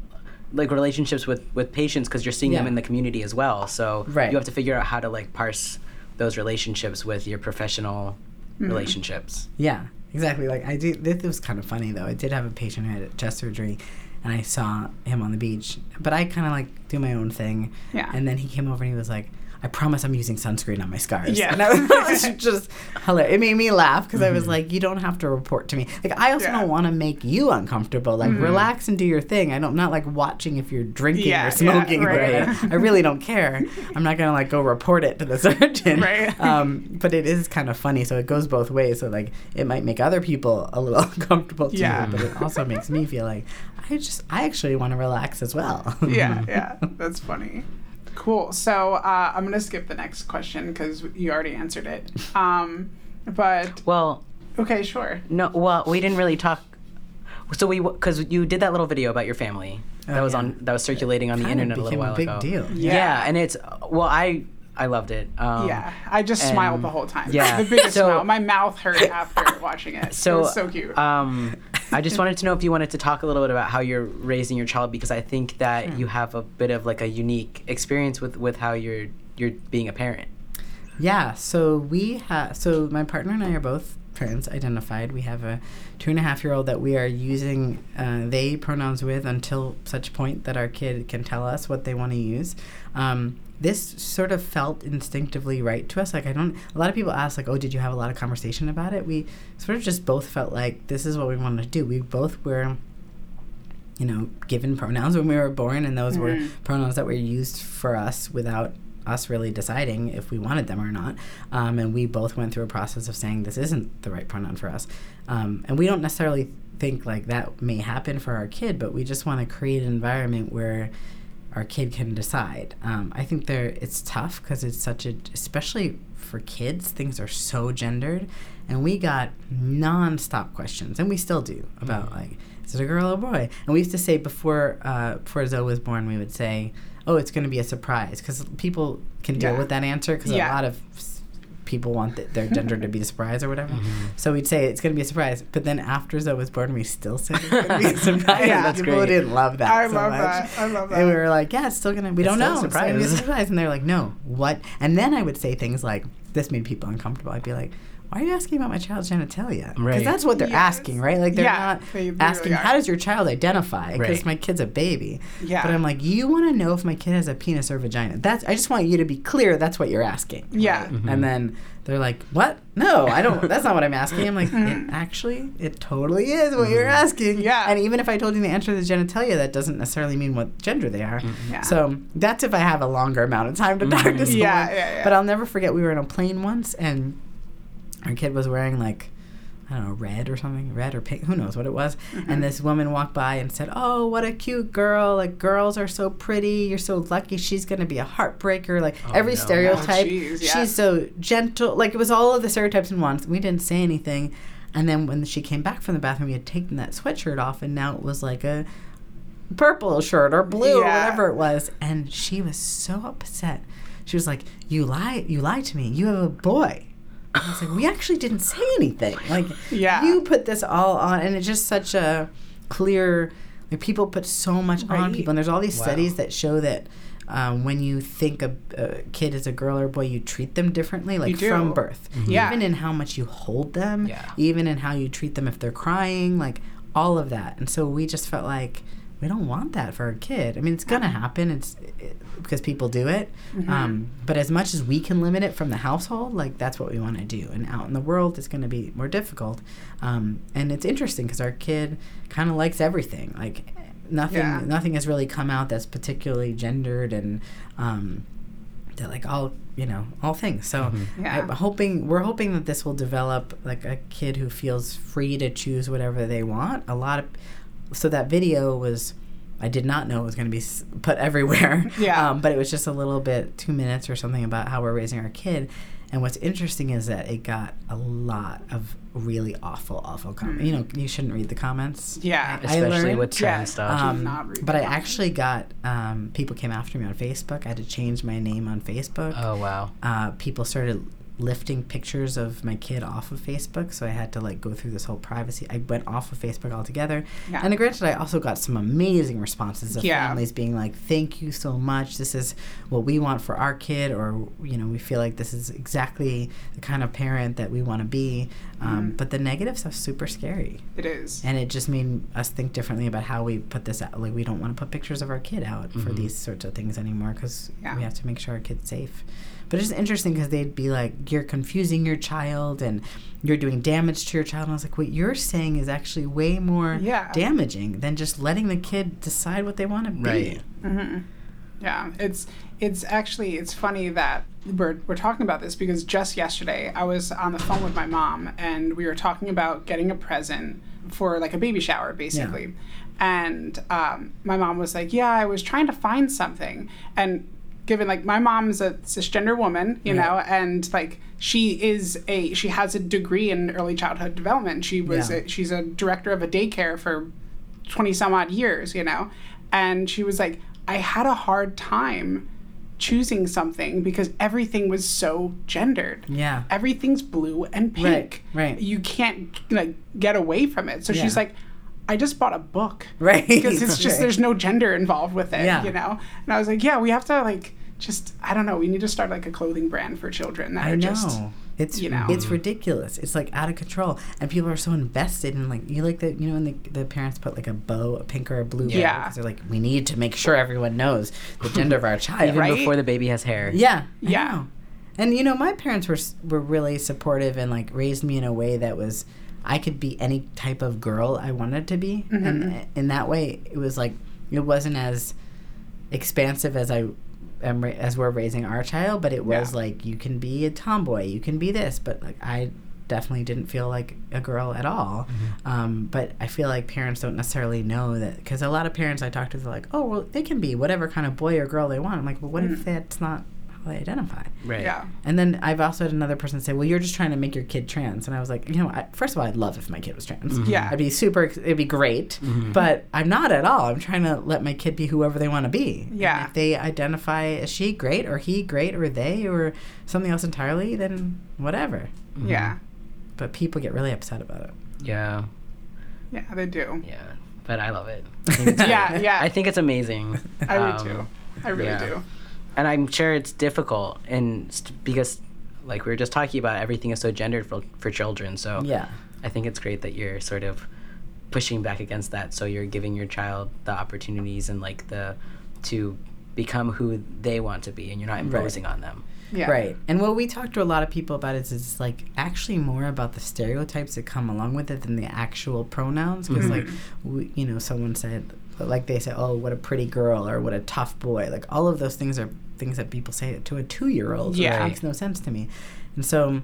like relationships with with patients because you're seeing them in the community as well. So Right. you have to figure out how to like parse those relationships with your professional Mm-hmm. relationships. Yeah, exactly. Like I do. This was kind of funny though. I did have a patient who had chest surgery, and I saw him on the beach. But I kind of like do my own thing. Yeah. And then he came over and he was like, "I promise I'm using sunscreen on my scars." Yeah. And I was, it just hilarious. It made me laugh because I was like, "You don't have to report to me." Like I also Yeah. don't want to make you uncomfortable. Like relax and do your thing. I don't. I'm not like watching if you're drinking Yeah, yeah, or smoking. or right. whatever. I really don't care. I'm not gonna like go report it to the surgeon. Right. Um, but it is kind of funny, so it goes both ways. So like, it might make other people a little uncomfortable too, Yeah. but it also makes me feel like I just I actually want to relax as well. yeah, yeah, that's funny. Cool. So uh, I'm gonna skip the next question because you already answered it. Um, but Well, okay, sure. no, well we didn't really talk. So we because you did that little video about your family that Oh, was yeah. on that was circulating on the internet a little while a big ago. deal. Yeah. Yeah. and it's well I I loved it. Um, yeah, I just and- smiled the whole time. yeah. the biggest So- smile. My mouth hurt after watching it. So it was so cute. Um, I just wanted to know if you wanted to talk a little bit about how you're raising your child because I think that you have a bit of like a unique experience with with how you're you're being a parent. Yeah, so we have, so my partner and I are both trans identified. We have a two and a half year old that we are using uh, they pronouns with until such point that our kid can tell us what they want to use. Um, this sort of felt instinctively right to us. Like, I don't, a lot of people ask, like, oh, did you have a lot of conversation about it? We sort of just both felt like this is what we wanted to do. We both were you know, given pronouns when we were born, and those were pronouns that were used for us without us really deciding if we wanted them or not. Um, and we both went through a process of saying this isn't the right pronoun for us. Um, and we don't necessarily think like that may happen for our kid, but we just want to create an environment where our kid can decide. Um, I think there it's tough because it's such a, especially for kids, things are so gendered, and we got nonstop questions, and we still do about like, is it a girl or a boy? And we used to say before uh, before Zoe was born, we would say, oh, it's going to be a surprise because people can deal Yeah. with that answer because Yeah. a lot of people want th- their gender to be a surprise or whatever. Mm-hmm. So we'd say it's going to be a surprise, but then after Zoe was born, we still said it's going to be a surprise. Yeah. That's people great. didn't love that. I so love much. that. I love that. And we were like, yeah, it's still gonna. We It's don't still a know. It's gonna be a surprise. surprise. And they're like, no, what? And then I would say things like, this made people uncomfortable. I'd be like, why are you asking about my child's genitalia? Because Right. that's what they're Yes. asking, right? Like they're Yeah, not they- they asking, really are. how does your child identify? Because Right. my kid's a baby. Yeah. But I'm like, you want to know if my kid has a penis or vagina? That's. I just want you to be clear. That's what you're asking. Yeah. Mm-hmm. And then they're like, "What? No, I don't. That's not what I'm asking." I'm like, it actually, it totally is what you're asking. Mm-hmm. Yeah. And even if I told you the answer to the genitalia, that doesn't necessarily mean what gender they are. Yeah. So that's if I have a longer amount of time to talk to someone. Yeah, yeah, yeah. But I'll never forget. We were in a plane once, and our kid was wearing like. I don't know, red or something, red or pink, who knows what it was. Mm-hmm. And this woman walked by and said, Oh, what a cute girl. Like, girls are so pretty. You're so lucky. She's going to be a heartbreaker. Like, Oh, every no. stereotype. Oh, jeez, yeah. She's so gentle. Like, it was all of the stereotypes in one. We didn't say anything. And then when she came back from the bathroom, we had taken that sweatshirt off, and now it was like a purple shirt or blue or whatever it was. And she was so upset. She was like, "You lie! You lied to me. You have a boy." And I was like, "We actually didn't say anything. Like, Yeah. you put this all on, and it's just such a clear. Like, people put so much on people, and there's all these Wow. studies that show that." Um, when you think a, a kid is a girl or a boy, you treat them differently, like from birth. Yeah. Even in how much you hold them, Yeah. even in how you treat them if they're crying, like all of that. And so we just felt like we don't want that for a kid. I mean, it's gonna happen. It's it, because people do it. Um, but as much as we can limit it from the household, like that's what we want to do. And out in the world, it's gonna be more difficult. Um, and it's interesting because our kid kind of likes everything. Like nothing, Yeah. nothing has really come out that's particularly gendered and. Um, that like all you know all things so Yeah. i'm hoping we're hoping that this will develop like a kid who feels free to choose whatever they want a lot of so that video was i did not know it was going to be put everywhere Yeah. um, but it was just a little bit two minutes or something about how we're raising our kid and what's interesting is that it got a lot of really awful awful comments you know you shouldn't read the comments Yeah. I Especially learned- with trans Yeah. stuff. Um, not read but I comments. actually got um, people came after me on Facebook. I had to change my name on Facebook. oh wow. Uh, people started lifting pictures of my kid off of Facebook, so I had to like go through this whole privacy. I went off of Facebook altogether. Yeah. And granted, I also got some amazing responses of Yeah. families being like, "Thank you so much. This is what we want for our kid," or you know, we feel like this is exactly the kind of parent that we want to be. Um, Mhm. But the negative stuff's super scary It is. and it just made us think differently about how we put this out like we don't want to put pictures of our kid out for Mhm. these sorts of things anymore because Yeah. we have to make sure our kid's safe but it's just interesting because they'd be like you're confusing your child and you're doing damage to your child. And i was like what you're saying is actually way more Yeah. damaging than just letting the kid decide what they want to be. Right. hmm Yeah, it's it's actually it's funny that we're we're talking about this because just yesterday I was on the phone with my mom and we were talking about getting a present for like a baby shower basically, and um, my mom was like, "Yeah, I was trying to find something," and given like my mom's a cisgender woman, you Yeah. know, and like she is a she has a degree in early childhood development. She was Yeah. a, she's a director of a daycare for 20 some odd years, you know? And she was like, I had a hard time choosing something because everything was so gendered. yeah Everything's blue and pink. Right, right. You can't like get away from it. So she's like, I just bought a book. Right. Because it's just, Right. there's no gender involved with it, Yeah. you know? And I was like, yeah, we have to, like, just, I don't know, we need to start, like, a clothing brand for children that I are know. just, it's you know. it's ridiculous. It's like out of control, and people are so invested in like you like the you know when the, the parents put like a bow, a pink or a blue bow, Yeah. they're like we need to make sure everyone knows the gender of our child. Even Right? before the baby has hair. Yeah, I Yeah. know. And you know, my parents were were really supportive and like raised me in a way that was I could be any type of girl I wanted to be, Mm-hmm. and in that way, it was like it wasn't as expansive as I am ra- as we're raising our child, but it was Yeah. like you can be a tomboy, you can be this, but like I definitely didn't feel like a girl at all. Um, but I feel like parents don't necessarily know that because a lot of parents I talk to, they're like, oh, well, they can be whatever kind of boy or girl they want. I'm like, well, what if that's not how they identify? Right. yeah. And then I've also had another person say, "Well, you're just trying to make your kid trans," and I was like, "You know, I, first of all, I'd love if my kid was trans. Mm-hmm. Yeah. I'd be super. It'd be great, mm-hmm. but I'm not at all. I'm trying to let my kid be whoever they want to be. And Yeah. if they identify as she, great, or he, great, or they, or something else entirely, then whatever. Mm-hmm. Yeah. But people get really upset about it. Yeah. Yeah, they do. Yeah. But I love it. I Yeah, yeah. I think it's amazing. I Um, do too. I really yeah. do. And I'm sure it's difficult, and st- because, like we were just talking about, everything is so gendered for for children. So Yeah. I think it's great that you're sort of pushing back against that. So you're giving your child the opportunities and like the to become who they want to be, and you're not imposing on them. Yeah. Right. And what we talk to a lot of people about is it's like actually more about the stereotypes that come along with it than the actual pronouns. Because, mm-hmm. like, we, you know, someone said, like, they say, oh, what a pretty girl or what a tough boy. Like, all of those things are things that people say to a two year old. Yeah. It makes no sense to me. And so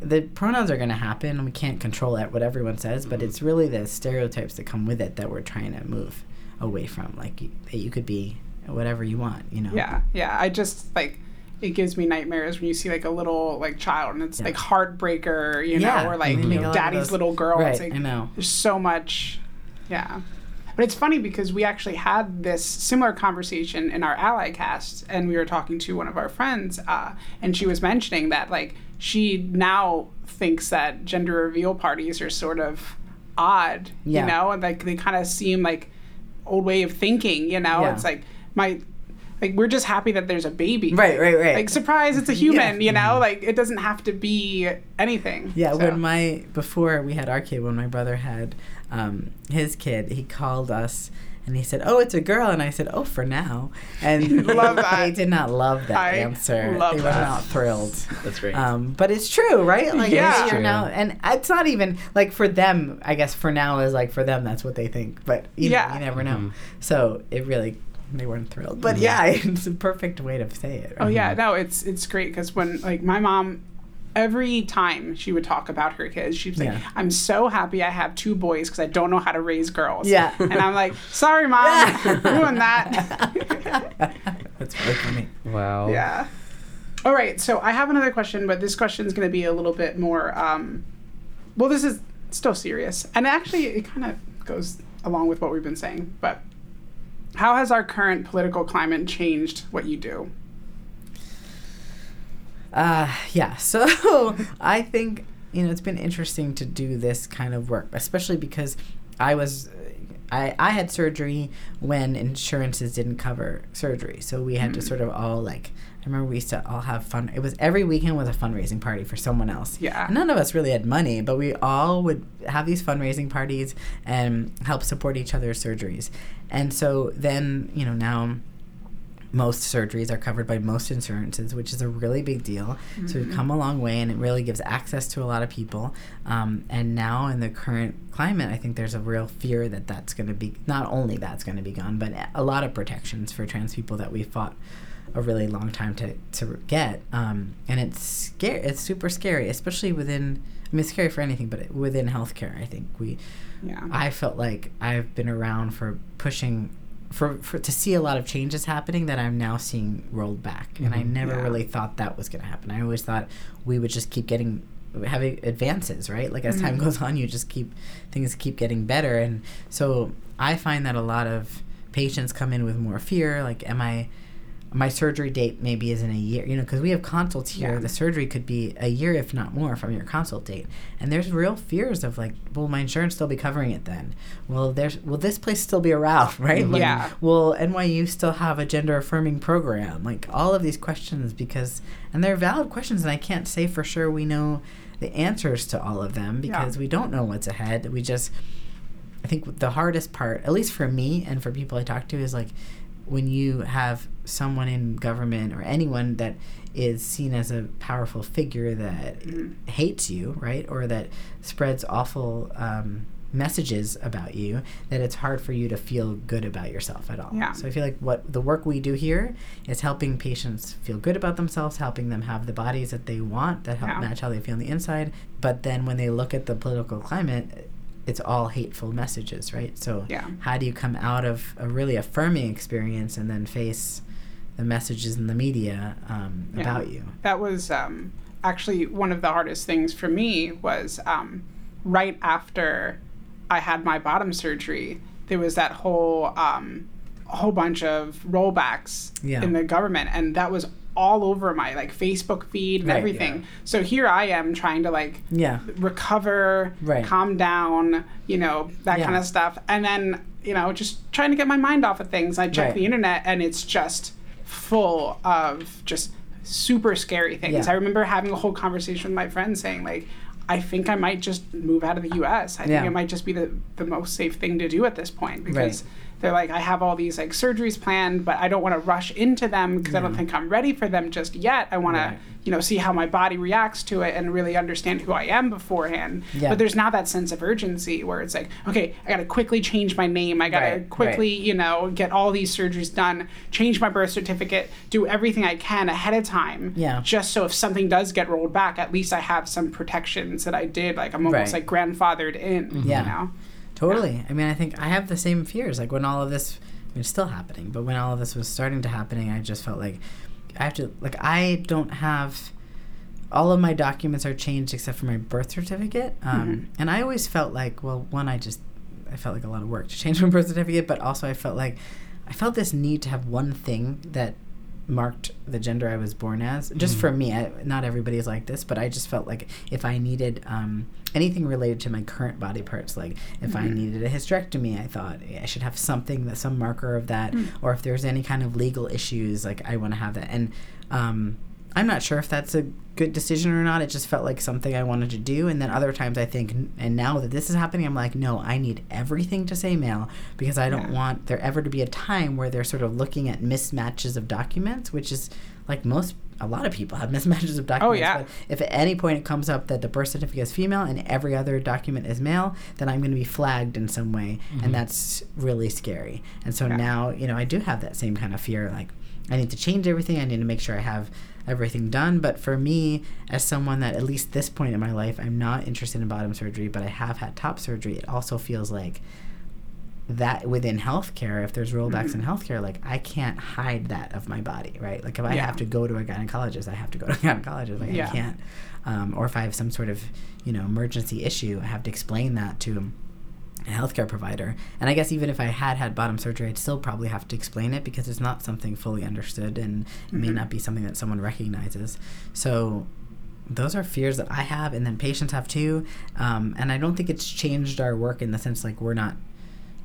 the pronouns are going to happen we can't control that, what everyone says, but it's really the stereotypes that come with it that we're trying to move away from. Like, you, that you could be whatever you want, you know? Yeah, yeah. I just like it gives me nightmares when you see like a little like child and it's Yeah. like heartbreaker, you Yeah, know, or like they mm-hmm. make a daddy's little girl. Right, It's like I know. there's so much, yeah. But it's funny because we actually had this similar conversation in our ally cast, and we were talking to one of our friends, uh, and she was mentioning that like she now thinks that gender reveal parties are sort of odd, Yeah. you know, and like they kind of seem like old way of thinking, you know. Yeah. It's like my like we're just happy that there's a baby. Right, right, right. Like surprise, it's a human, Yeah. you know? Like it doesn't have to be anything. Yeah, So, when my before we had our kid, when my brother had um, his kid, he called us and he said, "Oh, it's a girl," and I said, "Oh, for now." And Love that. they did not love that I answer. love they were that. not thrilled. That's great. Um, but it's true, right? Like Yeah. you're True. now, and it's not even like for them. I guess for now is like for them, that's what they think. But you, Yeah. know, you never know. Mhm. So it really, they weren't thrilled. But yeah, it's a perfect way to say it. Oh yeah, no, it's it's great because when like my mom, every time she would talk about her kids, she'd say, Yeah. "I'm so happy I have two boys because I don't know how to raise girls." Yeah. and I'm like, "Sorry, mom, ruin that." That's really funny. wow. yeah. All right, so I have another question, but this question is going to be a little bit more. Um, well, this is still serious, and actually, it kind of goes along with what we've been saying. But how has our current political climate changed what you do? Uh, yeah. So I think you know it's been interesting to do this kind of work, especially because I was. I, I had surgery when insurances didn't cover surgery, so we had to sort of all like. I remember we used to all have fun. It was every weekend was a fundraising party for someone else. Yeah. And none of us really had money, but we all would have these fundraising parties and help support each other's surgeries. And so then, you know, now most surgeries are covered by most insurances, which is a really big deal. So we've come a long way, and it really gives access to a lot of people. Um, and now, in the current climate, I think there's a real fear that that's going to be not only that's going to be gone, but a lot of protections for trans people that we fought a really long time to to get. Um, and it's scary. It's super scary, especially within. I mean, it's scary for anything, but within healthcare, I think we Yeah. I felt like I've been around for pushing for, for to see a lot of changes happening that I'm now seeing rolled back, and I mm-hmm. never Yeah. really thought that was going to happen. I always thought we would just keep getting having advances, right? Like as time mm-hmm. goes on, you just keep things keep getting better, and so I find that a lot of patients come in with more fear, like, am I my surgery date maybe is in a year, you know, because we have consults here. Yeah. The surgery could be a year, if not more, from your consult date. And there's real fears of like, will my insurance still be covering it then? Will there's will this place still be around, right? Like, Yeah. Will NYU still have a gender affirming program? Like all of these questions because, and they're valid questions, and I can't say for sure we know the answers to all of them Yeah. because we don't know what's ahead. We just I think the hardest part, at least for me and for people I talk to, is like when you have someone in government or anyone that is seen as a powerful figure that Mm-hmm. hates you, right? Or that spreads awful um, messages about you, that it's hard for you to feel good about yourself at all. Yeah. So I feel like what the work we do here is helping patients feel good about themselves, helping them have the bodies that they want that help Yeah. match how they feel on the inside. But then when they look at the political climate, it's all hateful messages, right? So Yeah. how do you come out of a really affirming experience and then face the messages in the media um, Yeah. about you? that was um, actually one of the hardest things for me was um, right after I had my bottom surgery. There was that whole um, whole bunch of rollbacks Yeah. in the government, and that was all over my like Facebook feed and Right, everything. yeah. So here I am trying to like Yeah. recover, Right. calm down, you know, that Yeah. kind of stuff. And then, you know, just trying to get my mind off of things. I check Right. the internet and it's just full of just super scary things. Yeah. I remember having a whole conversation with my friend saying, like, I think I might just move out of the US. I think it might just be the, the most safe thing to do at this point because Right. They're like, I have all these like surgeries planned, but I don't want to rush into them because I don't think I'm ready for them just yet. I want to, you know, see how my body reacts to it and really understand who I am beforehand. Yeah. But there's now that sense of urgency where it's like, okay, I got to quickly change my name. I got to Right, quickly, you know, get all these surgeries done, change my birth certificate, do everything I can ahead of time. Yeah. Just so if something does get rolled back, at least I have some protections that I did. Like I'm almost Right. like grandfathered in. Yeah. You know? Totally. I mean, I think I have the same fears. Like when all of this, I mean, it's still happening, but when all of this was starting to happening, I just felt like I have to, like, I don't have, all of my documents are changed except for my birth certificate. Um, And I always felt like, well, one, I just, I felt like a lot of work to change my birth certificate, but also I felt like, I felt this need to have one thing that marked the gender I was born as. Just for me, I, not everybody is like this, but I just felt like if I needed um, anything related to my current body parts, like if I needed a hysterectomy, I thought I should have something that some marker of that, or if there's any kind of legal issues, like I want to have that. And um, I'm not sure if that's a good decision or not. It just felt like something I wanted to do. And then other times I think, and now that this is happening, I'm like, no, I need everything to say male because I don't Yeah. want there ever to be a time where they're sort of looking at mismatches of documents, which is like most, a lot of people have mismatches of oh, documents. Oh, yeah. But if at any point it comes up that the birth certificate is female and every other document is male, then I'm going to be flagged in some way. And mm-hmm. that's really scary. And so Yeah. now, you know, I do have that same kind of fear. Like, I need to change everything. I need to make sure I have everything done. But for me, as someone that at least this point in my life, I'm not interested in bottom surgery, but I have had top surgery, it also feels like that within healthcare, if there's rollbacks in healthcare, like I can't hide that of my body, right? Like if I Yeah. have to go to a gynecologist, I have to go to a gynecologist. Like Yeah. I can't. Um, or if I have some sort of, you know, emergency issue, I have to explain that to a healthcare provider. And I guess even if I had had bottom surgery, I'd still probably have to explain it because it's not something fully understood and it may not be something that someone recognizes. So those are fears that I have, and then patients have too. Um, and I don't think it's changed our work in the sense like we're not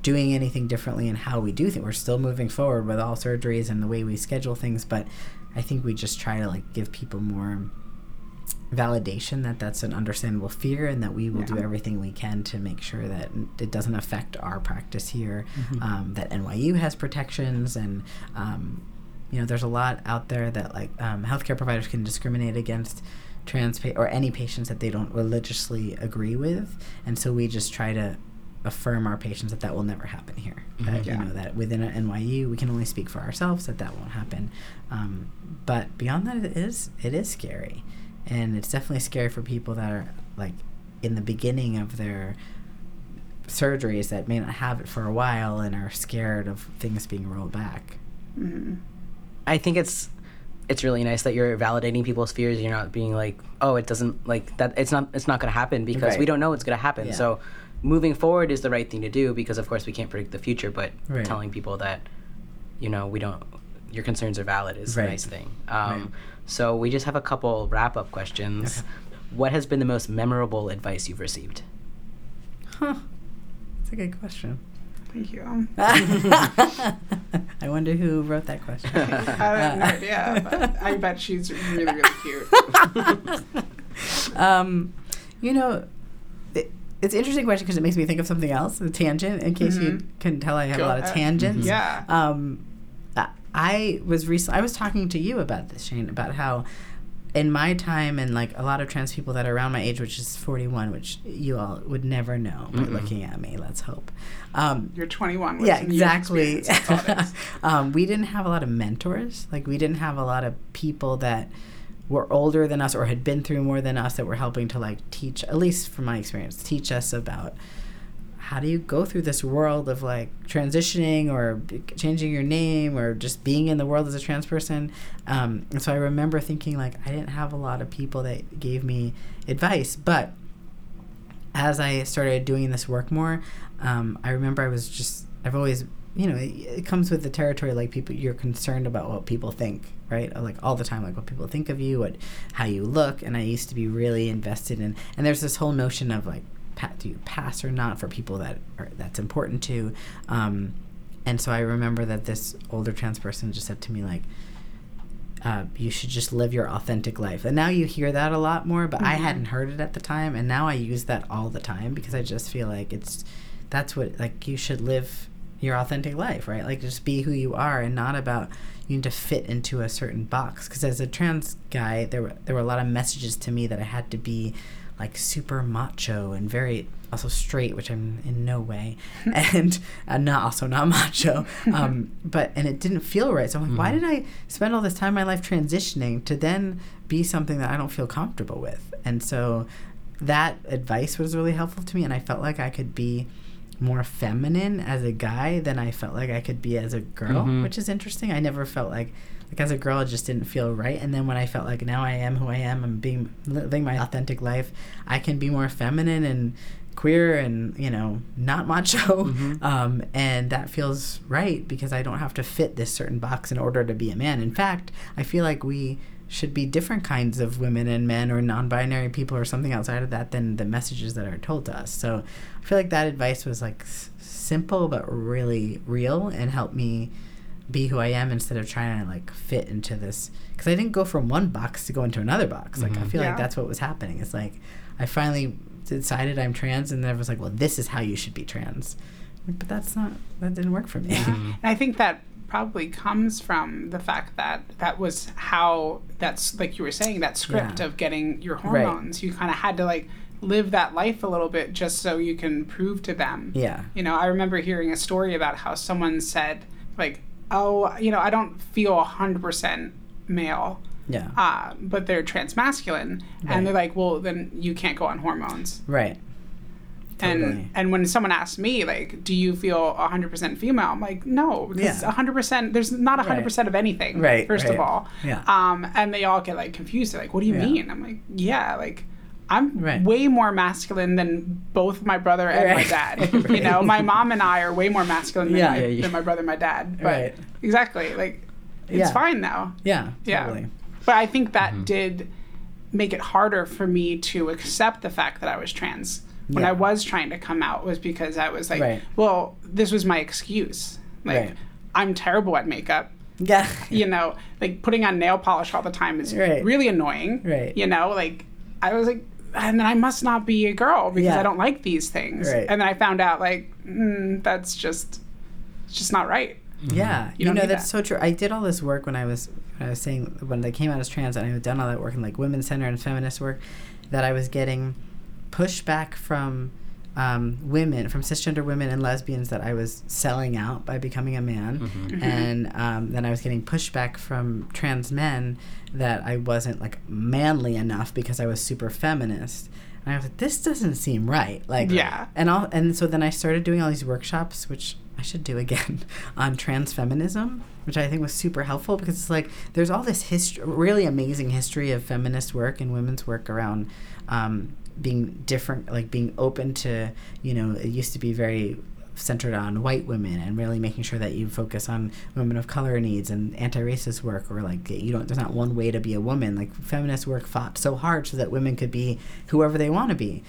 doing anything differently in how we do things. We're still moving forward with all surgeries and the way we schedule things, but I think we just try to like give people more validation that that's an understandable fear and that we will do everything we can to make sure that it doesn't affect our practice here Mm-hmm. um, that nyu has protections and um, you know there's a lot out there that like um, healthcare providers can discriminate against trans pa- or any patients that they don't religiously agree with. And so we just try to affirm our patients that that will never happen here. That Yeah. you know that within a nyu we can only speak for ourselves that that won't happen. Um, but beyond that it is it is scary and it's definitely scary for people that are like in the beginning of their surgeries that may not have it for a while and are scared of things being rolled back Mhm. I think it's it's really nice that you're validating people's fears. You're not being like, oh, it doesn't like that. It's not it's not going to happen because we don't know what's going to happen. Yeah. So moving forward is the right thing to do because of course we can't predict the future, but Right. telling people that you know we don't your concerns are valid is Right. a nice thing. Um, Right. So we just have a couple wrap up questions. Okay. What has been the most memorable advice you've received? Huh. That's a good question. Thank you. I wonder who wrote that question. I have no idea, but I bet she's really, really cute. um, you know, it, it's an interesting question because it makes me think of something else, a tangent. In case you Mhm. can tell, I have Go a lot of ahead. tangents. Yeah. Um, I- I was recently. I was talking to you about this, Shane, about how. In my time, and like a lot of trans people that are around my age, which is 41, which you all would never know by Mm-mm. looking at me, let's hope. Um, You're 21. Yeah, exactly. experience, that's all it is. um, we didn't have a lot of mentors. Like we didn't have a lot of people that were older than us or had been through more than us that were helping to like teach, at least from my experience, teach us about how do you go through this world of like transitioning or changing your name or just being in the world as a trans person. Um, and so I remember thinking like I didn't have a lot of people that gave me advice, but as I started doing this work more, um, I remember I was just I've always you know it, it comes with the territory like people you're concerned about what people think right like all the time like what people think of you what how you look and I used to be really invested in and there's this whole notion of like do you pass or not for people that are that's important to um, and so I remember that this older trans person just said to me like uh, you should just live your authentic life. And now you hear that a lot more, but I Mhm. hadn't heard it at the time, and now I use that all the time because I just feel like it's that's what like you should live your authentic life, right? Like just be who you are, and not about you need to fit into a certain box. Because as a trans guy, there were there were a lot of messages to me that I had to be like super macho and very also straight, which I'm in no way, and uh, not also not macho. Um, but and it didn't feel right. So I'm like, why Mhm. did I spend all this time in my life transitioning to then be something that I don't feel comfortable with? And so that advice was really helpful to me, and I felt like I could be more feminine as a guy than I felt like I could be as a girl, Mhm. which is interesting. I never felt like like as a girl it just didn't feel right and then when I felt like now I am who I am I'm being living my authentic life, I can be more feminine and queer and you know not macho Mhm. um, and that feels right because I don't have to fit this certain box in order to be a man. In fact, I feel like we should be different kinds of women and men or non-binary people or something outside of that than the messages that are told to us. So I feel like that advice was like s- simple but really real and helped me be who I am instead of trying to like fit into this because I didn't go from one box to go into another box. Like I Mhm. feel Yeah. like that's what was happening. It's like I finally decided I'm trans and then I was like, well, this is how you should be trans. But that's not that didn't work for me. Yeah. Mhm. And I think that probably comes from the fact that that was how that's like you were saying that script Yeah. of getting your Right. hormones. You kind of had to like live that life a little bit just so you can prove to them. yeah. You know, I remember hearing a story about how someone said like, "Oh, you know, I don't feel 100% male." Yeah. Uh, but they're transmasculine, Right. and they're like, well, then you can't go on hormones. Right. Totally. And and when someone asks me like, "Do you feel 100% female?" I'm like, "No, because Yeah. 100%. There's not 100% of anything. Right, First right. of all, Yeah. um, and they all get like confused. They're like, "What do you Yeah. mean?" I'm like, "Yeah, like." I'm Right. way more masculine than both my brother and my Right. dad. You know, my mom and I are way more masculine than, Yeah. my, Yeah, yeah. than my brother and my dad. But Right. exactly, like it's Yeah. fine now. yeah. Yeah. Totally. But I think that Mhm. did make it harder for me to accept the fact that I was trans. When Yeah. I was trying to come out was because I was like, Right. well, this was my excuse. Like Right. I'm terrible at makeup. Yeah. You know, like putting on nail polish all the time is Right. really annoying. Right. You know, like I was like and then I must not be a girl because Yeah. I don't like these things. Right. And then I found out like mm, that's just it's just not right. Yeah, You you, know need that's that. so true. I did all this work when I was when I was saying when I came out as trans, and I had done all that work in like women's center and feminist work, that I was getting pushback from um, women, from cisgender women and lesbians, that I was selling out by becoming a man, Mhm. and um, then I was getting pushback from trans men that I wasn't like manly enough because I was super feminist. And I was like, this doesn't seem right. Like, Yeah. and all, and so then I started doing all these workshops, which I should do again, on trans feminism, which I think was super helpful because it's like there's all this history, really amazing history of feminist work and women's work around um, being different, like being open to, you know, it used to be very centered on white women and really making sure that you focus on women of color needs and anti-racist work or like you don't there's not one way to be a woman. Like feminist work fought so hard so that women could be whoever they want to be.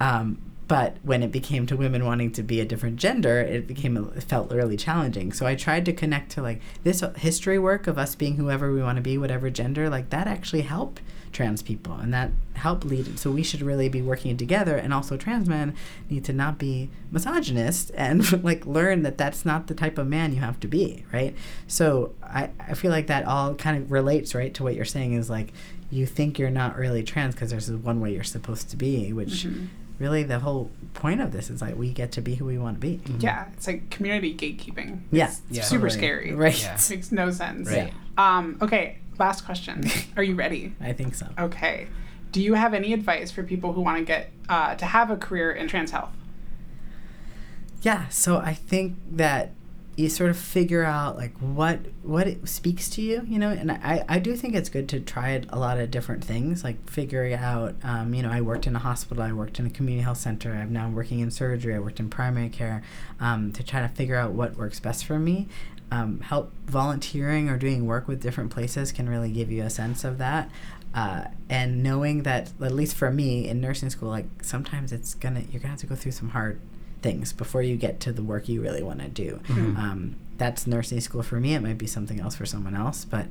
Um, but when it became to women wanting to be a different gender it became it felt really challenging. So i tried to connect to like this history work of us being whoever we want to be whatever gender like that actually helped trans people and that helped lead so we should really be working together and also trans men need to not be misogynist and like learn that that's not the type of man you have to be right so i, I feel like that all kind of relates right to what you're saying is like you think you're not really trans because there's one way you're supposed to be which Mm-hmm. really the whole point of this is like we get to be who we want to be Yeah, it's like community gatekeeping. Yeah. It's Yeah. super Totally. scary. right Yeah. Makes no sense. Right. Um, okay, last question. Are you ready? i think so Okay. Do you have any advice for people who want to get uh, to have a career in trans health? yeah so i think that you sort of figure out like what what it speaks to you you know and i i do think it's good to try a lot of different things like figuring out um, you know i worked in a hospital i worked in a community health center i'm now working in surgery i worked in primary care um, to try to figure out what works best for me um, help volunteering or doing work with different places can really give you a sense of that. Uh, and knowing that at least for me in nursing school like sometimes it's gonna you're gonna have to go through some hard things before you get to the work you really want to do um, that's nursing school for me. It might be something else for someone else but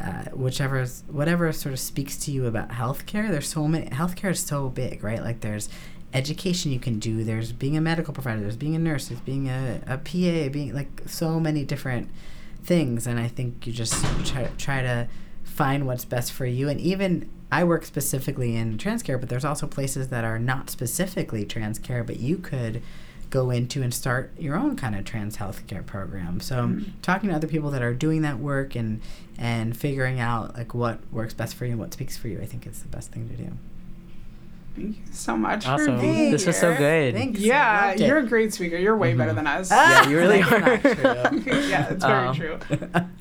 uh, whichever whatever sort of speaks to you about healthcare there's so many healthcare is so big right? Like there's education you can do. There's being a medical provider there's being a nurse there's being a, a pa being like so many different things. And i think you just try, try to find what's best for you. And even i work specifically in trans care but there's also places that are not specifically trans care but you could go into and start your own kind of trans healthcare program. So mm-hmm. talking to other people that are doing that work and and figuring out like what works best for you and what speaks for you i think is the best thing to do Thank you so much Awesome. for being This was so good. Thanks. I Yeah, loved you're a great speaker. You're way better than us. Ah, Yeah, you really are. not yeah, it's very Um, true.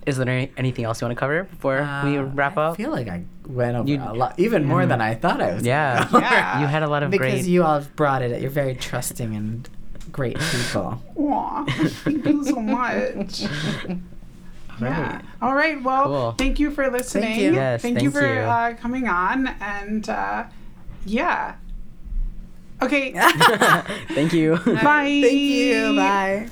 Is there any, anything else you want to cover before we wrap up? I feel like I went over You- a lot, even more than I thought I was. Yeah. gonna. Yeah. You had a lot of because great. you all brought it. You're very trusting and great people. Aw, thank you so much. Yeah. All right. Well, Cool. thank you for listening. you. Yes, thank you thank for you. Uh, coming on. And uh, yeah. Okay. Thank you. Bye. Thank you. Bye.